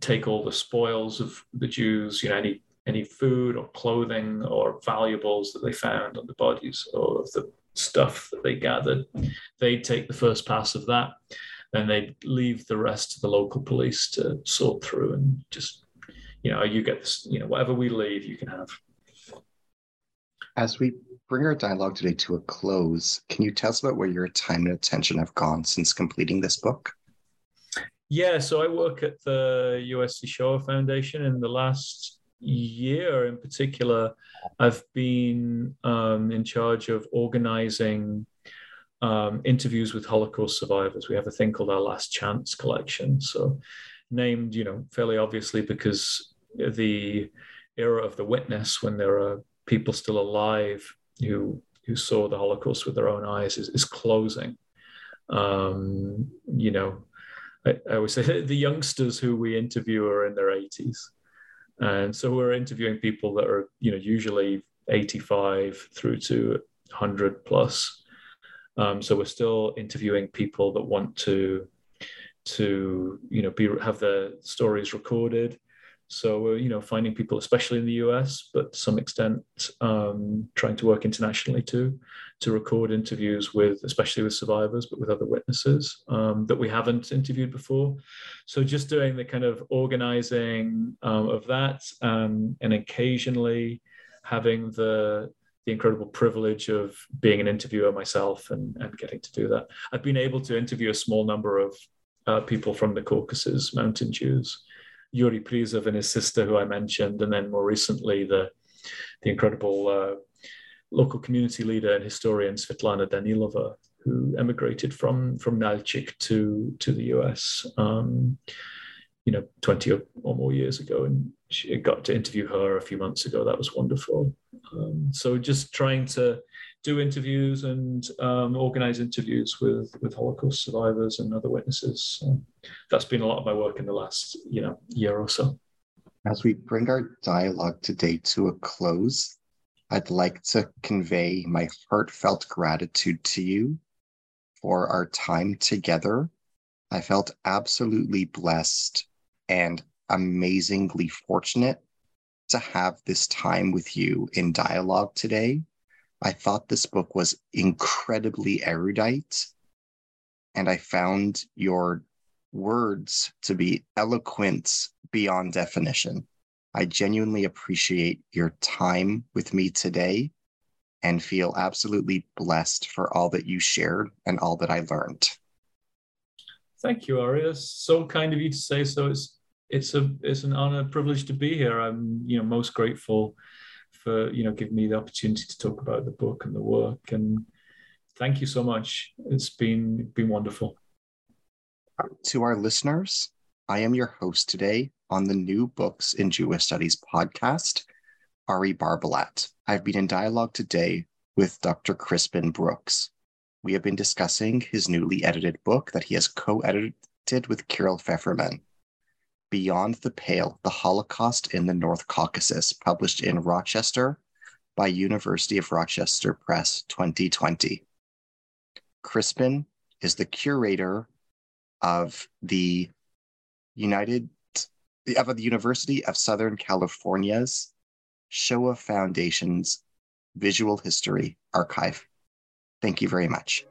take all the spoils of the Jews, you know, any any food or clothing or valuables that they found on the bodies or of the stuff that they gathered. They'd take the first pass of that, then they'd leave the rest to the local police to sort through and just, you know, you get this, you know, whatever we leave, you can have. As we bring our dialogue today to a close, can you tell us about where your time and attention have gone since completing this book? Yeah, so I work at the USC Shoah Foundation. In the last year, in particular, I've been um, in charge of organizing um, interviews with Holocaust survivors. We have a thing called our Last Chance collection. So, named, you know, fairly obviously because the era of the witness, when there are people still alive who who saw the Holocaust with their own eyes, is, is closing. Um, you know, I, I always say the youngsters who we interview are in their 80s. And so we're interviewing people that are, you know, usually 85 through to 100 plus. Um, so we're still interviewing people that want to, to you know, be have their stories recorded, so we're, you know, finding people, especially in the US, but to some extent, um, trying to work internationally too, to record interviews with, especially with survivors, but with other witnesses um, that we haven't interviewed before. So just doing the kind of organizing um, of that, um, and occasionally having the the incredible privilege of being an interviewer myself and, and getting to do that. I've been able to interview a small number of uh, people from the Caucasus Mountain Jews Yuri Prizov and his sister, who I mentioned, and then more recently the the incredible uh, local community leader and historian Svetlana Danilova, who emigrated from from Nalchik to to the US, um, you know, twenty or, more years ago, and she got to interview her a few months ago. That was wonderful. Um, so just trying to do interviews and um, organize interviews with with Holocaust survivors and other witnesses. So that's been a lot of my work in the last you know year or so. As we bring our dialogue today to a close, I'd like to convey my heartfelt gratitude to you for our time together. I felt absolutely blessed and amazingly fortunate to have this time with you in dialogue today. I thought this book was incredibly erudite, and I found your words to be eloquent beyond definition. I genuinely appreciate your time with me today and feel absolutely blessed for all that you shared and all that I learned. Thank you, Ari. So kind of you to say so. It's it's a it's an honor, privilege to be here. I'm you know most grateful for you know giving me the opportunity to talk about the book and the work. And thank you so much. It's been been wonderful. To our listeners, I am your host today on the New Books in Jewish Studies podcast, Ari Barbalat. I've been in dialogue today with Dr. Crispin Brooks. We have been discussing his newly edited book that he has co edited with Kiril Feferman. Beyond the Pale, The Holocaust in the North Caucasus, published in Rochester by University of Rochester Press 2020. Crispin is the curator of the United of the University of Southern California's Shoah Foundation's Visual History Archive. Thank you very much.